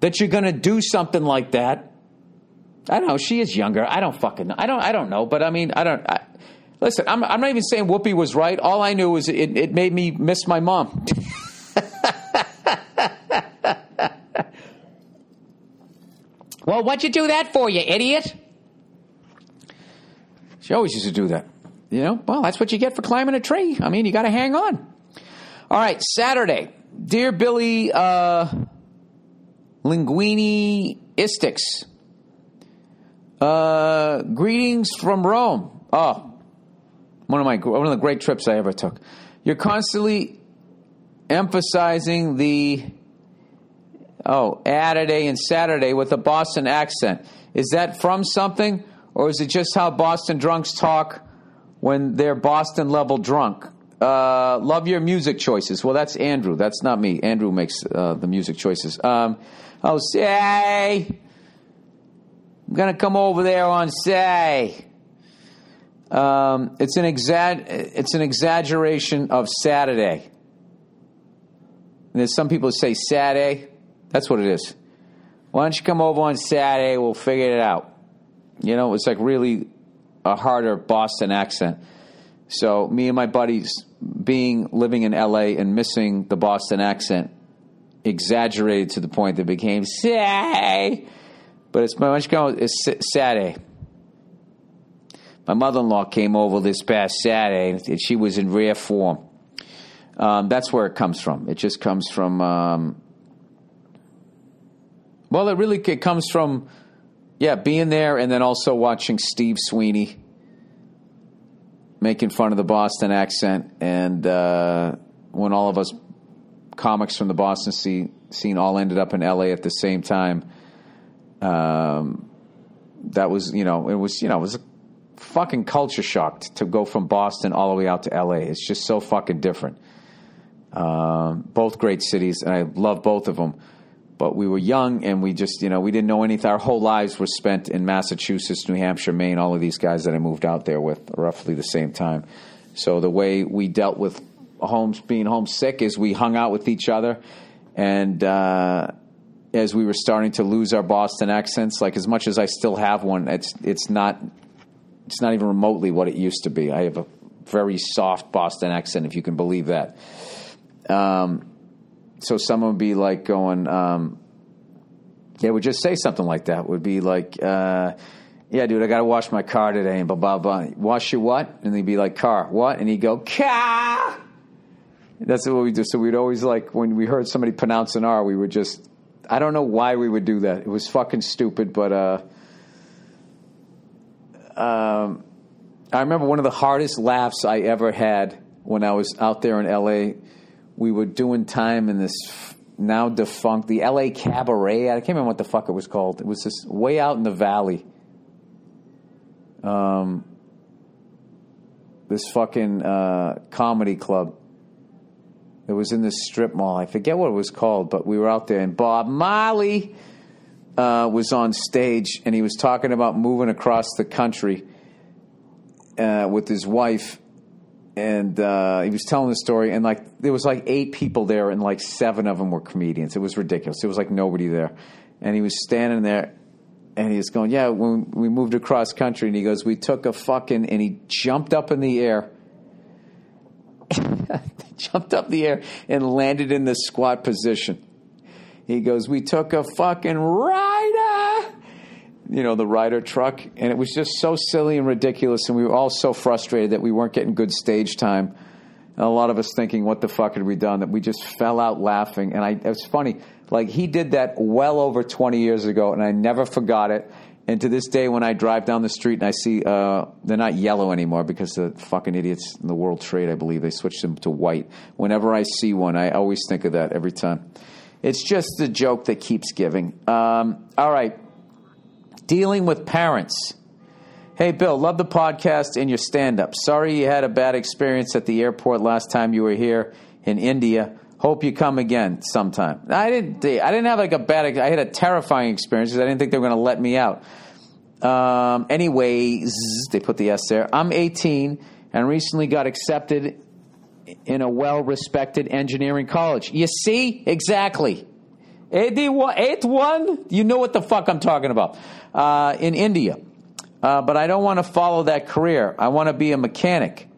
that you're going to do something like that. I don't know. She is younger. I don't fucking know. I don't, I don't know. But I mean, I don't, I, listen, I'm, I'm not even saying Whoopi was right. All I knew was it, it made me miss my mom. well, what'd you do that for, you idiot? She always used to do that. You know, well, that's what you get for climbing a tree. I mean, you got to hang on. All right, Saturday. Dear Billy uh, Linguini Istics, uh, greetings from Rome. Oh, one of my one of the great trips I ever took. You're constantly emphasizing the oh Saturday and Saturday with a Boston accent. Is that from something? Or is it just how Boston drunks talk when they're Boston level drunk? Uh, love your music choices. Well, that's Andrew. That's not me. Andrew makes uh, the music choices. Um, I'll say, I'm going to come over there on say. Um, it's an exa- it's an exaggeration of Saturday. And there's some people say Saturday. That's what it is. Why don't you come over on Saturday? We'll figure it out. You know, it's like really a harder Boston accent. So me and my buddies, being living in LA and missing the Boston accent, exaggerated to the point that it became say. But it's my much go. it's Saturday. My mother-in-law came over this past Saturday, and she was in rare form. Um, that's where it comes from. It just comes from. Um, well, it really it comes from yeah, being there and then also watching Steve Sweeney making fun of the Boston accent, and uh, when all of us comics from the Boston scene, scene all ended up in L.A. at the same time. Um, that was, you know, it was, you know, it was a fucking culture shock to go from Boston all the way out to L.A. It's just so fucking different. Um, both great cities, and I love both of them but we were young and we just, you know, we didn't know anything. Our whole lives were spent in Massachusetts, New Hampshire, Maine, all of these guys that I moved out there with roughly the same time. So the way we dealt with homes being homesick is we hung out with each other and uh, as we were starting to lose our Boston accents, like as much as I still have one, it's it's not it's not even remotely what it used to be. I have a very soft Boston accent, if you can believe that. Um, so someone would be like going, um, they would just say something like that. Would be like, uh, yeah, dude, I got to wash my car today, and blah blah blah. Wash your what? And they'd be like, car, what? And he'd go, car. That's what we do. So we'd always like when we heard somebody pronounce an R, we would just. I don't know why we would do that. It was fucking stupid, but uh, um, I remember one of the hardest laughs I ever had when I was out there in L.A. We were doing time in this now defunct the L.A. Cabaret. I can't remember what the fuck it was called. It was this way out in the valley. Um, this fucking uh, comedy club. It was in this strip mall. I forget what it was called, but we were out there, and Bob Marley uh, was on stage, and he was talking about moving across the country uh, with his wife, and uh, he was telling the story, and like there was like eight people there, and like seven of them were comedians. It was ridiculous. There was like nobody there, and he was standing there, and he was going, "Yeah, when we moved across country," and he goes, "We took a fucking," and he jumped up in the air. jumped up the air and landed in the squat position. He goes, We took a fucking Ryder, you know, the Ryder truck. And it was just so silly and ridiculous. And we were all so frustrated that we weren't getting good stage time. And a lot of us thinking, What the fuck had we done? That we just fell out laughing. And I, it was funny. Like, he did that well over 20 years ago, and I never forgot it. And to this day, when I drive down the street and I see uh, they're not yellow anymore because the fucking idiots in the World Trade, I believe, they switched them to white. Whenever I see one, I always think of that every time. It's just the joke that keeps giving. Um, all right. Dealing with parents. Hey, Bill, love the podcast and your stand up. Sorry you had a bad experience at the airport last time you were here in India. Hope you come again sometime. I didn't. I didn't have like a bad. I had a terrifying experience because I didn't think they were going to let me out. Um, anyways, they put the S there. I'm 18 and recently got accepted in a well-respected engineering college. You see, exactly. 81, you know what the fuck I'm talking about. Uh, in India. Uh, but I don't want to follow that career. I want to be a mechanic.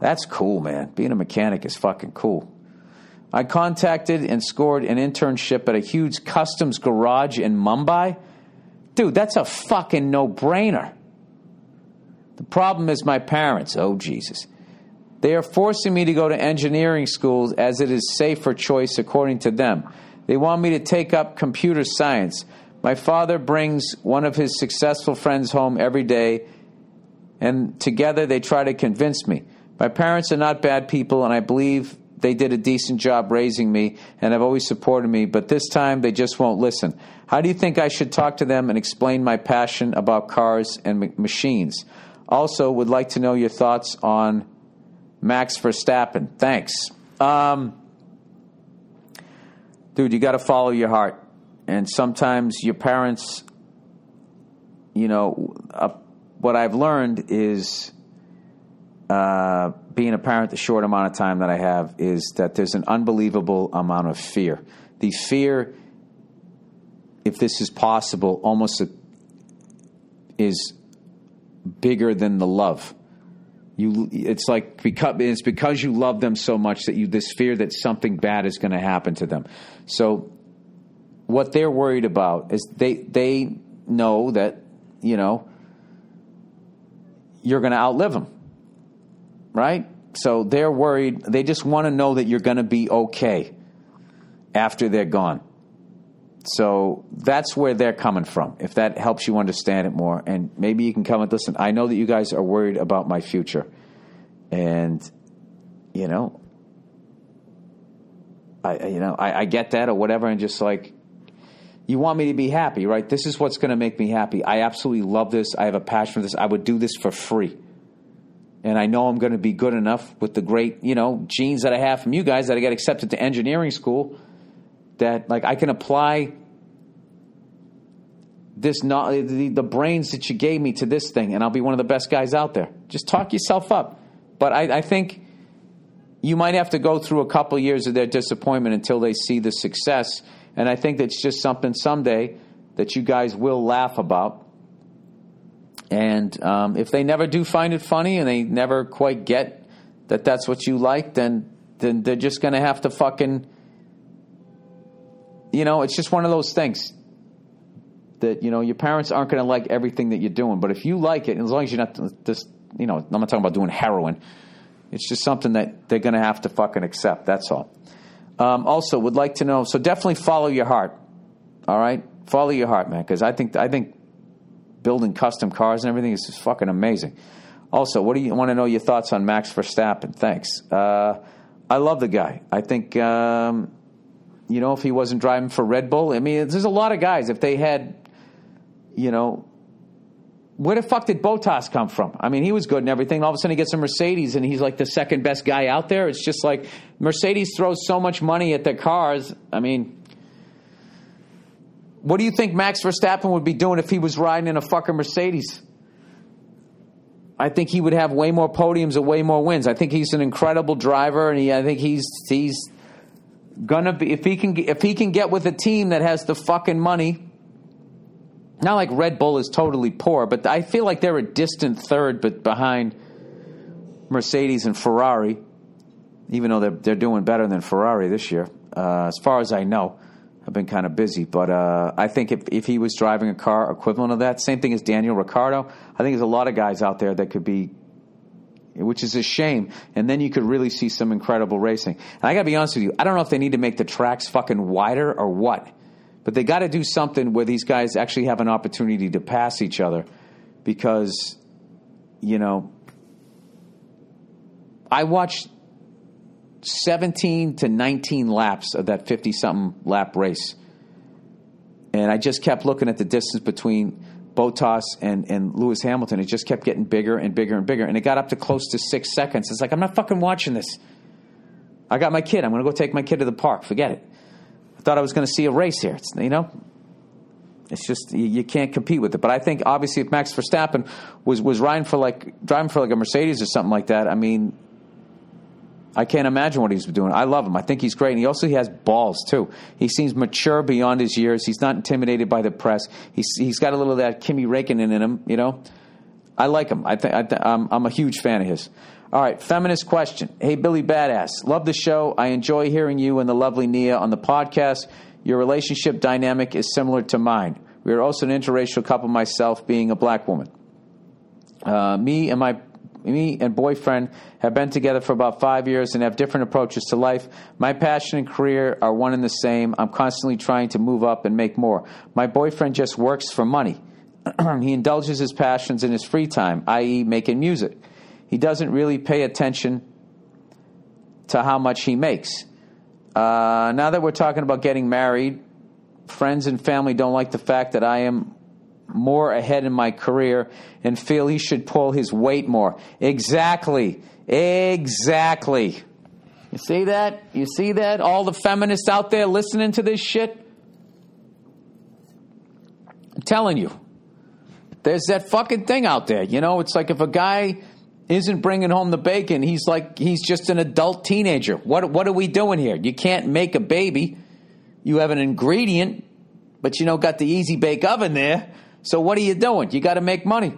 That's cool, man. Being a mechanic is fucking cool. I contacted and scored an internship at a huge customs garage in Mumbai. Dude, that's a fucking no brainer. The problem is my parents. Oh, Jesus. They are forcing me to go to engineering schools as it is safer choice according to them. They want me to take up computer science. My father brings one of his successful friends home every day, and together they try to convince me. My parents are not bad people, and I believe they did a decent job raising me and have always supported me, but this time they just won't listen. How do you think I should talk to them and explain my passion about cars and machines? Also, would like to know your thoughts on Max Verstappen. Thanks. Um, dude, you got to follow your heart. And sometimes your parents, you know, uh, what I've learned is uh, being a parent the short amount of time that I have is that there's an unbelievable amount of fear. The fear, if this is possible, almost a, is bigger than the love you it's like because it's because you love them so much that you this fear that something bad is going to happen to them. So what they're worried about is they they know that you know you're going to outlive them, right? So they're worried. They just want to know that you're going to be okay after they're gone. So that's where they're coming from. If that helps you understand it more, and maybe you can come and listen. I know that you guys are worried about my future, and you know, I you know I, I get that or whatever, and just like you want me to be happy, right? This is what's going to make me happy. I absolutely love this. I have a passion for this. I would do this for free. And I know I'm going to be good enough with the great, you know, genes that I have from you guys that I get accepted to engineering school that like I can apply this not the, the brains that you gave me to this thing and I'll be one of the best guys out there. Just talk yourself up. But I, I think you might have to go through a couple years of their disappointment until they see the success. And I think that's just something someday that you guys will laugh about. And um, if they never do find it funny and they never quite get that that's what you like, then then they're just going to have to fucking you know, it's just one of those things that you know your parents aren't going to like everything that you're doing, but if you like it, as long as you're not just you know, I'm not talking about doing heroin, It's just something that they're going to have to fucking accept. That's all. Um, also, would like to know. So definitely follow your heart. All right, follow your heart, man. Because I think I think building custom cars and everything is just fucking amazing. Also, what do you want to know your thoughts on Max Verstappen? Thanks. Uh, I love the guy. I think um, you know if he wasn't driving for Red Bull, I mean, there's a lot of guys. If they had, you know, where the fuck did Bottas come from? I mean, he was good and everything. All of a sudden, he gets a Mercedes, and he's like the second best guy out there. It's just like Mercedes throws so much money at their cars. I mean, what do you think Max Verstappen would be doing if he was riding in a fucking Mercedes? I think he would have way more podiums and way more wins. I think he's an incredible driver, and he, I think he's he's gonna be if he can if he can get with a team that has the fucking money. Not like Red Bull is totally poor, but I feel like they're a distant third, but behind Mercedes and Ferrari, even though they're they're doing better than Ferrari this year, uh, as far as I know. I've been kind of busy, but uh, I think if, if he was driving a car equivalent of that, same thing as Daniel Ricciardo, I think there's a lot of guys out there that could be, which is a shame. And then you could really see some incredible racing. And I got to be honest with you, I don't know if they need to make the tracks fucking wider or what, but they got to do something where these guys actually have an opportunity to pass each other, because, you know, I watched 17 to 19 laps of that 50 something lap race. And I just kept looking at the distance between Bottas and, and Lewis Hamilton. It just kept getting bigger and bigger and bigger. And it got up to close to six seconds. It's like, I'm not fucking watching this. I got my kid. I'm going to go take my kid to the park. Forget it. Thought I was going to see a race here. It's, you know, it's just you, you, can't compete with it. But I think obviously if Max Verstappen was was riding for like driving for like a Mercedes or something like that, I mean, I can't imagine what he's doing. I love him. I think he's great. And he also he has balls, too. He seems mature beyond his years. He's not intimidated by the press. He's, he's got a little of that Kimi Räikkönen in him, you know. I like him. I think th- I'm, I'm a huge fan of his. All right, feminist question. Hey, Billy Badass. Love the show. I enjoy hearing you and the lovely Nia on the podcast. Your relationship dynamic is similar to mine. We are also an interracial couple, myself being a black woman. Uh, me and my me and boyfriend have been together for about five years and have different approaches to life. My passion and career are one and the same. I'm constantly trying to move up and make more. My boyfriend just works for money. he indulges his passions in his free time, i.e., making music. He doesn't really pay attention to how much he makes. Uh, now that we're talking about getting married, friends and family don't like the fact that I am more ahead in my career and feel he should pull his weight more. Exactly. Exactly. You see that? You see that? All the feminists out there listening to this shit? I'm telling you. There's that fucking thing out there. You know, it's like if a guy isn't bringing home the bacon, he's like he's just an adult teenager. What what are we doing here? You can't make a baby. You have an ingredient, but you know got the easy bake oven there. So what are you doing? You got to make money.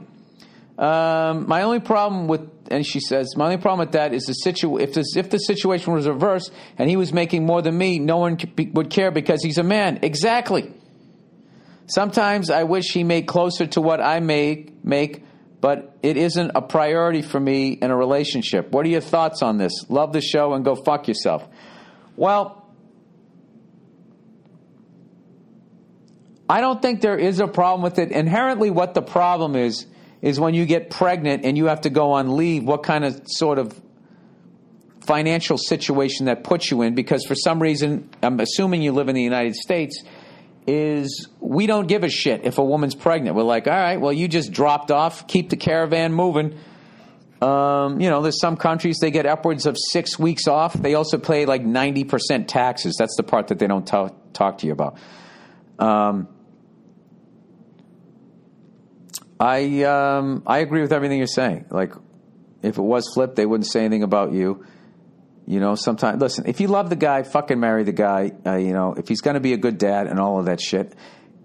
Um, my only problem with, and she says, my only problem with that is the situ. If this, if the situation was reversed and he was making more than me, no one would care because he's a man. Exactly. Sometimes I wish he made closer to what I make make, but it isn't a priority for me in a relationship. What are your thoughts on this? Love the show and go fuck yourself. Well, I don't think there is a problem with it. Inherently, what the problem is, is when you get pregnant and you have to go on leave, what kind of sort of financial situation that puts you in. Because for some reason, I'm assuming you live in the United States, is we don't give a shit if a woman's pregnant. We're like, all right, well, you just dropped off, keep the caravan moving. Um, you know, there's some countries they get upwards of six weeks off. They also pay like 90% taxes. That's the part that they don't talk, talk to you about. Um, I um, I agree with everything you're saying. Like, if it was flipped, they wouldn't say anything about you. You know, sometimes listen. If you love the guy, fucking marry the guy. Uh, you know, if he's going to be a good dad and all of that shit.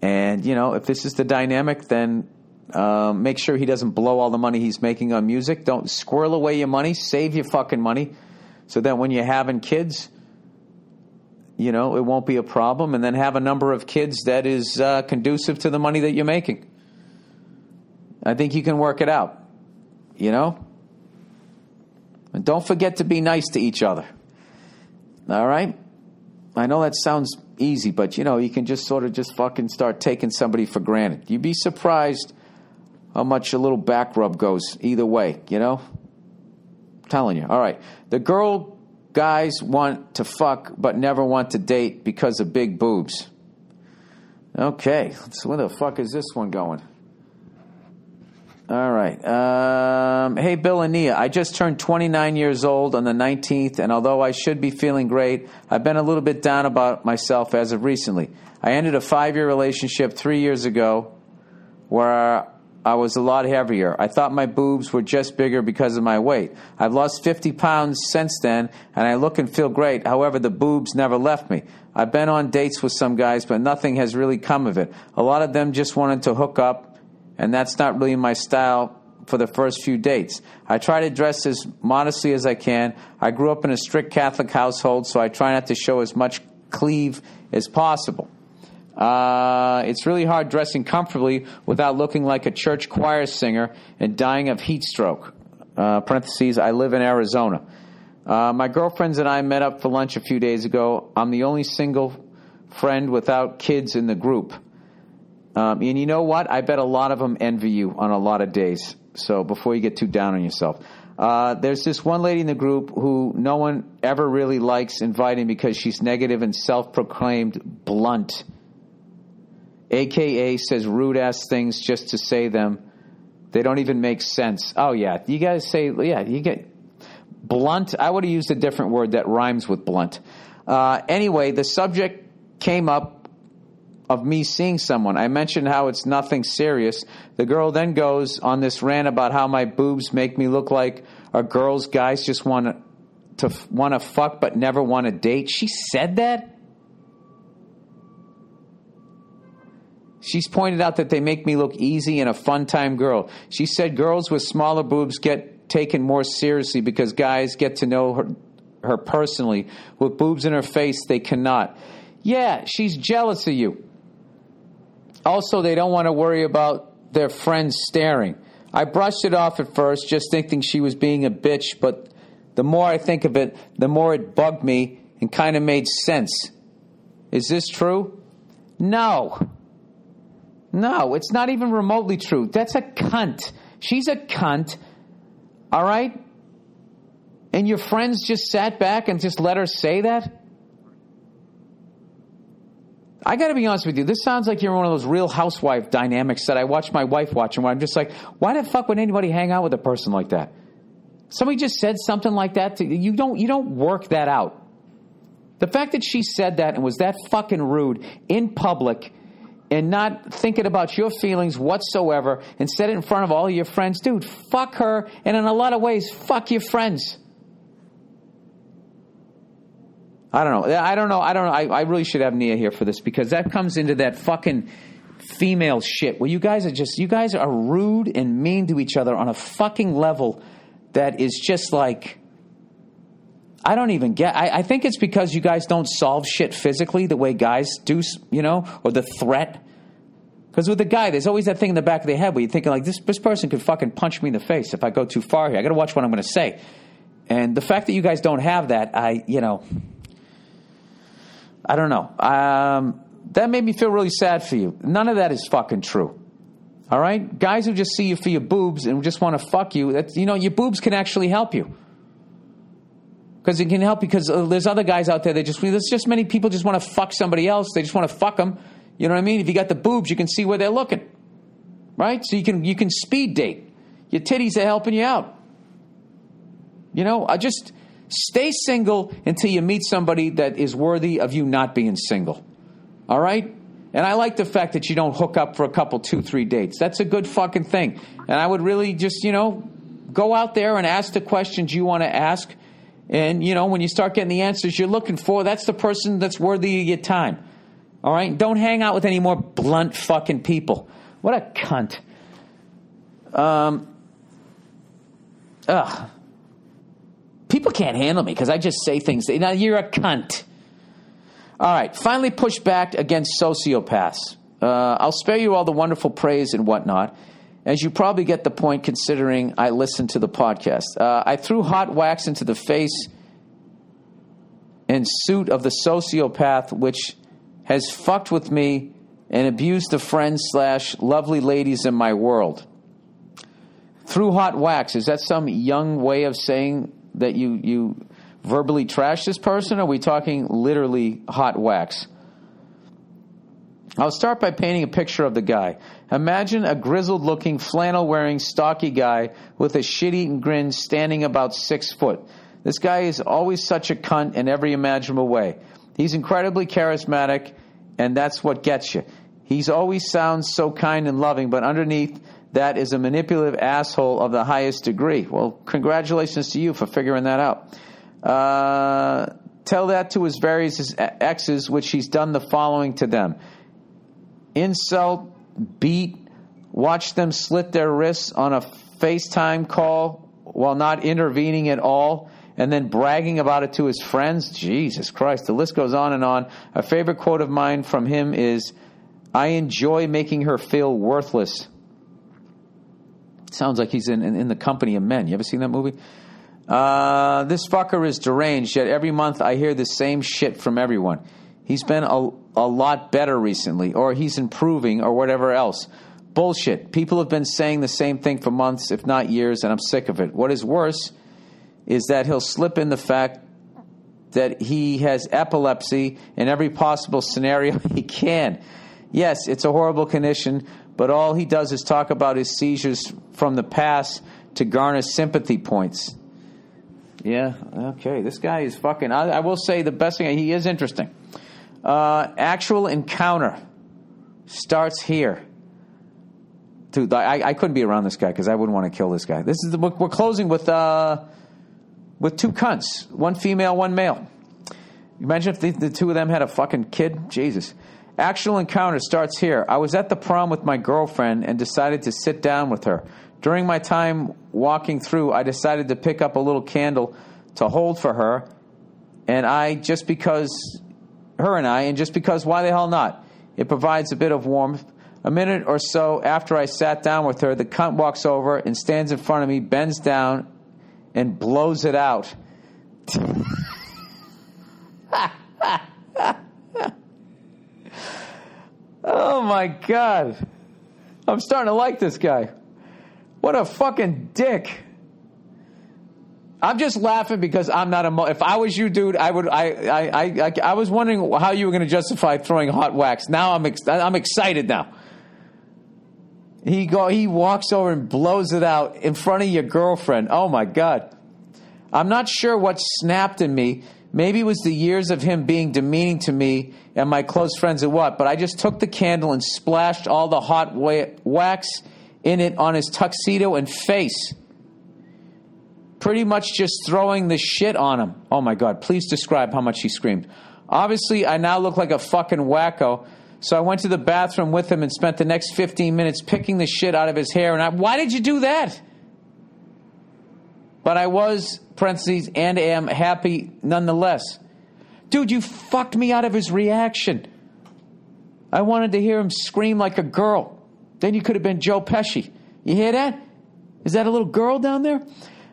And you know, if this is the dynamic, then um, make sure he doesn't blow all the money he's making on music. Don't squirrel away your money. Save your fucking money, so that when you're having kids, you know it won't be a problem. And then have a number of kids that is uh, conducive to the money that you're making. I think you can work it out. You know? And don't forget to be nice to each other. All right? I know that sounds easy, but you know, you can just sort of just fucking start taking somebody for granted. You'd be surprised how much a little back rub goes either way, you know? I'm telling you. All right. The girl guys want to fuck but never want to date because of big boobs. Okay, so where the fuck is this one going? All right. Um, hey, Bill and Nia, I just turned 29 years old on the 19th, and although I should be feeling great, I've been a little bit down about myself as of recently. I ended a five year relationship three years ago where I was a lot heavier. I thought my boobs were just bigger because of my weight. I've lost 50 pounds since then, and I look and feel great. However, the boobs never left me. I've been on dates with some guys, but nothing has really come of it. A lot of them just wanted to hook up and that's not really my style for the first few dates. I try to dress as modestly as I can. I grew up in a strict Catholic household, so I try not to show as much cleave as possible. Uh, it's really hard dressing comfortably without looking like a church choir singer and dying of heat stroke. Uh, parentheses, I live in Arizona. Uh, my girlfriends and I met up for lunch a few days ago. I'm the only single friend without kids in the group. Um, and you know what? I bet a lot of them envy you on a lot of days. So before you get too down on yourself. Uh, there's this one lady in the group who no one ever really likes inviting because she's negative and self proclaimed blunt. AKA says rude ass things just to say them. They don't even make sense. Oh, yeah. You guys say, yeah, you get blunt. I would have used a different word that rhymes with blunt. Uh, anyway, the subject came up of me seeing someone. I mentioned how it's nothing serious. The girl then goes on this rant about how my boobs make me look like a girls guys just want to want to fuck but never want to date. She said that? She's pointed out that they make me look easy and a fun time girl. She said girls with smaller boobs get taken more seriously because guys get to know her, her personally. With boobs in her face, they cannot. Yeah, she's jealous of you. Also, they don't want to worry about their friends staring. I brushed it off at first, just thinking she was being a bitch, but the more I think of it, the more it bugged me and kind of made sense. Is this true? No. No, it's not even remotely true. That's a cunt. She's a cunt. All right? And your friends just sat back and just let her say that? I got to be honest with you. This sounds like you're one of those real housewife dynamics that I watch my wife watching where I'm just like, why the fuck would anybody hang out with a person like that? Somebody just said something like that to you don't you don't work that out. The fact that she said that and was that fucking rude in public and not thinking about your feelings whatsoever and said it in front of all your friends, dude, fuck her and in a lot of ways, fuck your friends. I don't know. I don't know. I don't know. I, I really should have Nia here for this because that comes into that fucking female shit where you guys are just, you guys are rude and mean to each other on a fucking level that is just like, I don't even get. I, I think it's because you guys don't solve shit physically the way guys do, you know, or the threat. Because with a the guy, there's always that thing in the back of their head where you're thinking like, this, this person could fucking punch me in the face if I go too far here. I got to watch what I'm going to say. And the fact that you guys don't have that, I, you know, I don't know. Um, that made me feel really sad for you. None of that is fucking true. All right, guys who just see you for your boobs and just want to fuck you, that's, you know, your boobs can actually help you because it can help because uh, there's other guys out there that just there's just many people just want to fuck somebody else. They just want to fuck them. You know what I mean? If you got the boobs, you can see where they're looking, right? So you can you can speed date. Your titties are helping you out. You know, I just Stay single until you meet somebody that is worthy of you not being single. All right? And I like the fact that you don't hook up for a couple, two, three dates. That's a good fucking thing. And I would really just, you know, go out there and ask the questions you want to ask. And, you know, when you start getting the answers you're looking for, that's the person that's worthy of your time. All right? Don't hang out with any more blunt fucking people. What a cunt. Um, ugh people can't handle me because I just say things. Now you're a cunt. All right, finally pushed back against sociopaths. Uh, I'll spare you all the wonderful praise and whatnot. as you probably get the point considering I listened to the podcast. Uh, I threw hot wax into the face and suit of the sociopath which has fucked with me and abused the friends slash lovely ladies in my world. Through hot wax, is that some young way of saying that you, you verbally trash this person? Are we talking literally hot wax? I'll start by painting a picture of the guy. Imagine a grizzled looking, flannel wearing, stocky guy with a shit eating grin standing about six foot. This guy is always such a cunt in every imaginable way. He's incredibly charismatic, and that's what gets you. He's always sounds so kind and loving, but underneath that is a manipulative asshole of the highest degree. Well, congratulations to you for figuring that out. Uh, tell that to his various exes, which he's done the following to them insult, beat, watch them slit their wrists on a FaceTime call while not intervening at all, and then bragging about it to his friends. Jesus Christ, the list goes on and on. A favorite quote of mine from him is I enjoy making her feel worthless. Sounds like he's in, in, in the company of men. You ever seen that movie? Uh, this fucker is deranged, yet every month I hear the same shit from everyone. He's been a, a lot better recently, or he's improving, or whatever else. Bullshit. People have been saying the same thing for months, if not years, and I'm sick of it. What is worse is that he'll slip in the fact that he has epilepsy in every possible scenario he can. Yes, it's a horrible condition, but all he does is talk about his seizures from the past to garner sympathy points. Yeah, okay. This guy is fucking. I, I will say the best thing, he is interesting. Uh, actual encounter starts here. Dude, I, I couldn't be around this guy because I wouldn't want to kill this guy. This is the, we're closing with uh, with two cunts, one female, one male. Imagine if the, the two of them had a fucking kid. Jesus. Actual encounter starts here. I was at the prom with my girlfriend and decided to sit down with her. During my time walking through, I decided to pick up a little candle to hold for her, and I just because her and I, and just because why the hell not? It provides a bit of warmth. A minute or so after I sat down with her, the cunt walks over and stands in front of me, bends down, and blows it out. oh my God. I'm starting to like this guy. What a fucking dick. I'm just laughing because I'm not a. Mo- if I was you, dude, I would. I I I, I was wondering how you were going to justify throwing hot wax. Now I'm ex- I'm excited now. He go. He walks over and blows it out in front of your girlfriend. Oh my god. I'm not sure what snapped in me. Maybe it was the years of him being demeaning to me and my close friends or what. But I just took the candle and splashed all the hot wax in it on his tuxedo and face pretty much just throwing the shit on him. Oh my God, please describe how much he screamed. Obviously, I now look like a fucking wacko. So I went to the bathroom with him and spent the next 15 minutes picking the shit out of his hair. And I, why did you do that? But I was, parentheses, and am happy nonetheless. Dude, you fucked me out of his reaction. I wanted to hear him scream like a girl. Then you could have been Joe Pesci. You hear that? Is that a little girl down there?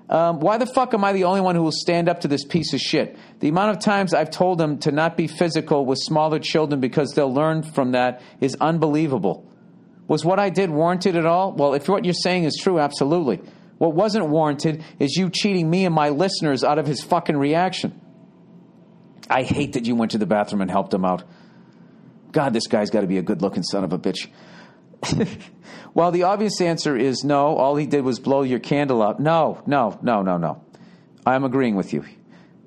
Um, why the fuck am I the only one who will stand up to this piece of shit? The amount of times I've told them to not be physical with smaller children because they'll learn from that is unbelievable. Was what I did warranted at all? Well, if what you're saying is true, absolutely. What wasn't warranted is you cheating me and my listeners out of his fucking reaction. I hate that you went to the bathroom and helped him out. God, this guy's got to be a good looking son of a bitch. Well, the obvious answer is no. All he did was blow your candle out. No, no, no, no, no. I'm agreeing with you.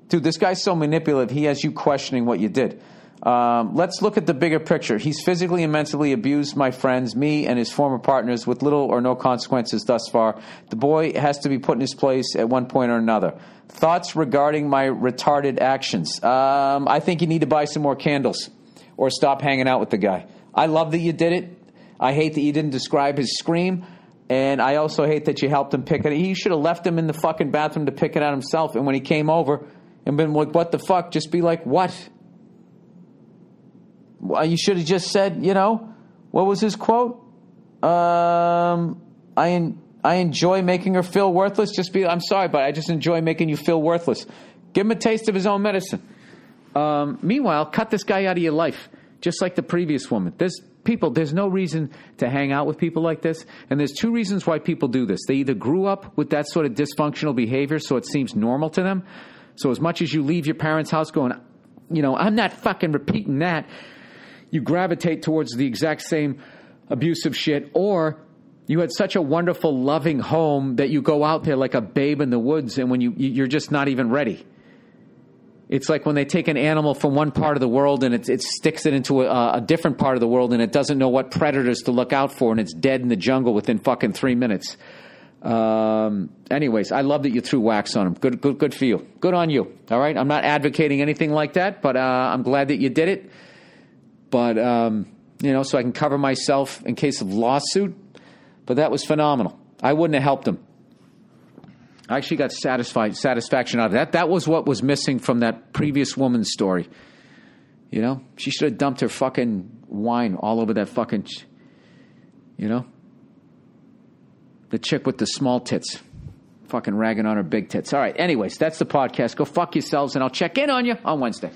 Dude, this guy's so manipulative, he has you questioning what you did. Um, let's look at the bigger picture. He's physically and mentally abused my friends, me, and his former partners with little or no consequences thus far. The boy has to be put in his place at one point or another. Thoughts regarding my retarded actions? Um, I think you need to buy some more candles or stop hanging out with the guy. I love that you did it. I hate that you didn't describe his scream. And I also hate that you helped him pick it. He should have left him in the fucking bathroom to pick it out himself. And when he came over and been like, what the fuck? Just be like, what? You should have just said, you know, what was his quote? Um, I I enjoy making her feel worthless. Just be, I'm sorry, but I just enjoy making you feel worthless. Give him a taste of his own medicine. Um, meanwhile, cut this guy out of your life, just like the previous woman. There's people, there's no reason to hang out with people like this. And there's two reasons why people do this. They either grew up with that sort of dysfunctional behavior, so it seems normal to them. So as much as you leave your parents' house going, you know, I'm not fucking repeating that, you gravitate towards the exact same abusive shit, or you had such a wonderful, loving home that you go out there like a babe in the woods, and when you you're just not even ready. It's like when they take an animal from one part of the world and it, it sticks it into a, a, different part of the world and it doesn't know what predators to look out for and it's dead in the jungle within fucking three minutes. Um, anyways, I love that you threw wax on him. Good, good, good for you. Good on you. All right. I'm not advocating anything like that, but uh, I'm glad that you did it. But um, you know, so I can cover myself in case of lawsuit. But that was phenomenal. I wouldn't have helped him. I actually got satisfied satisfaction out of that. That was what was missing from that previous woman's story. You know, she should have dumped her fucking wine all over that fucking, you know, the chick with the small tits, fucking ragging on her big tits. All right. Anyways, that's the podcast. Go fuck yourselves, and I'll check in on you on Wednesday.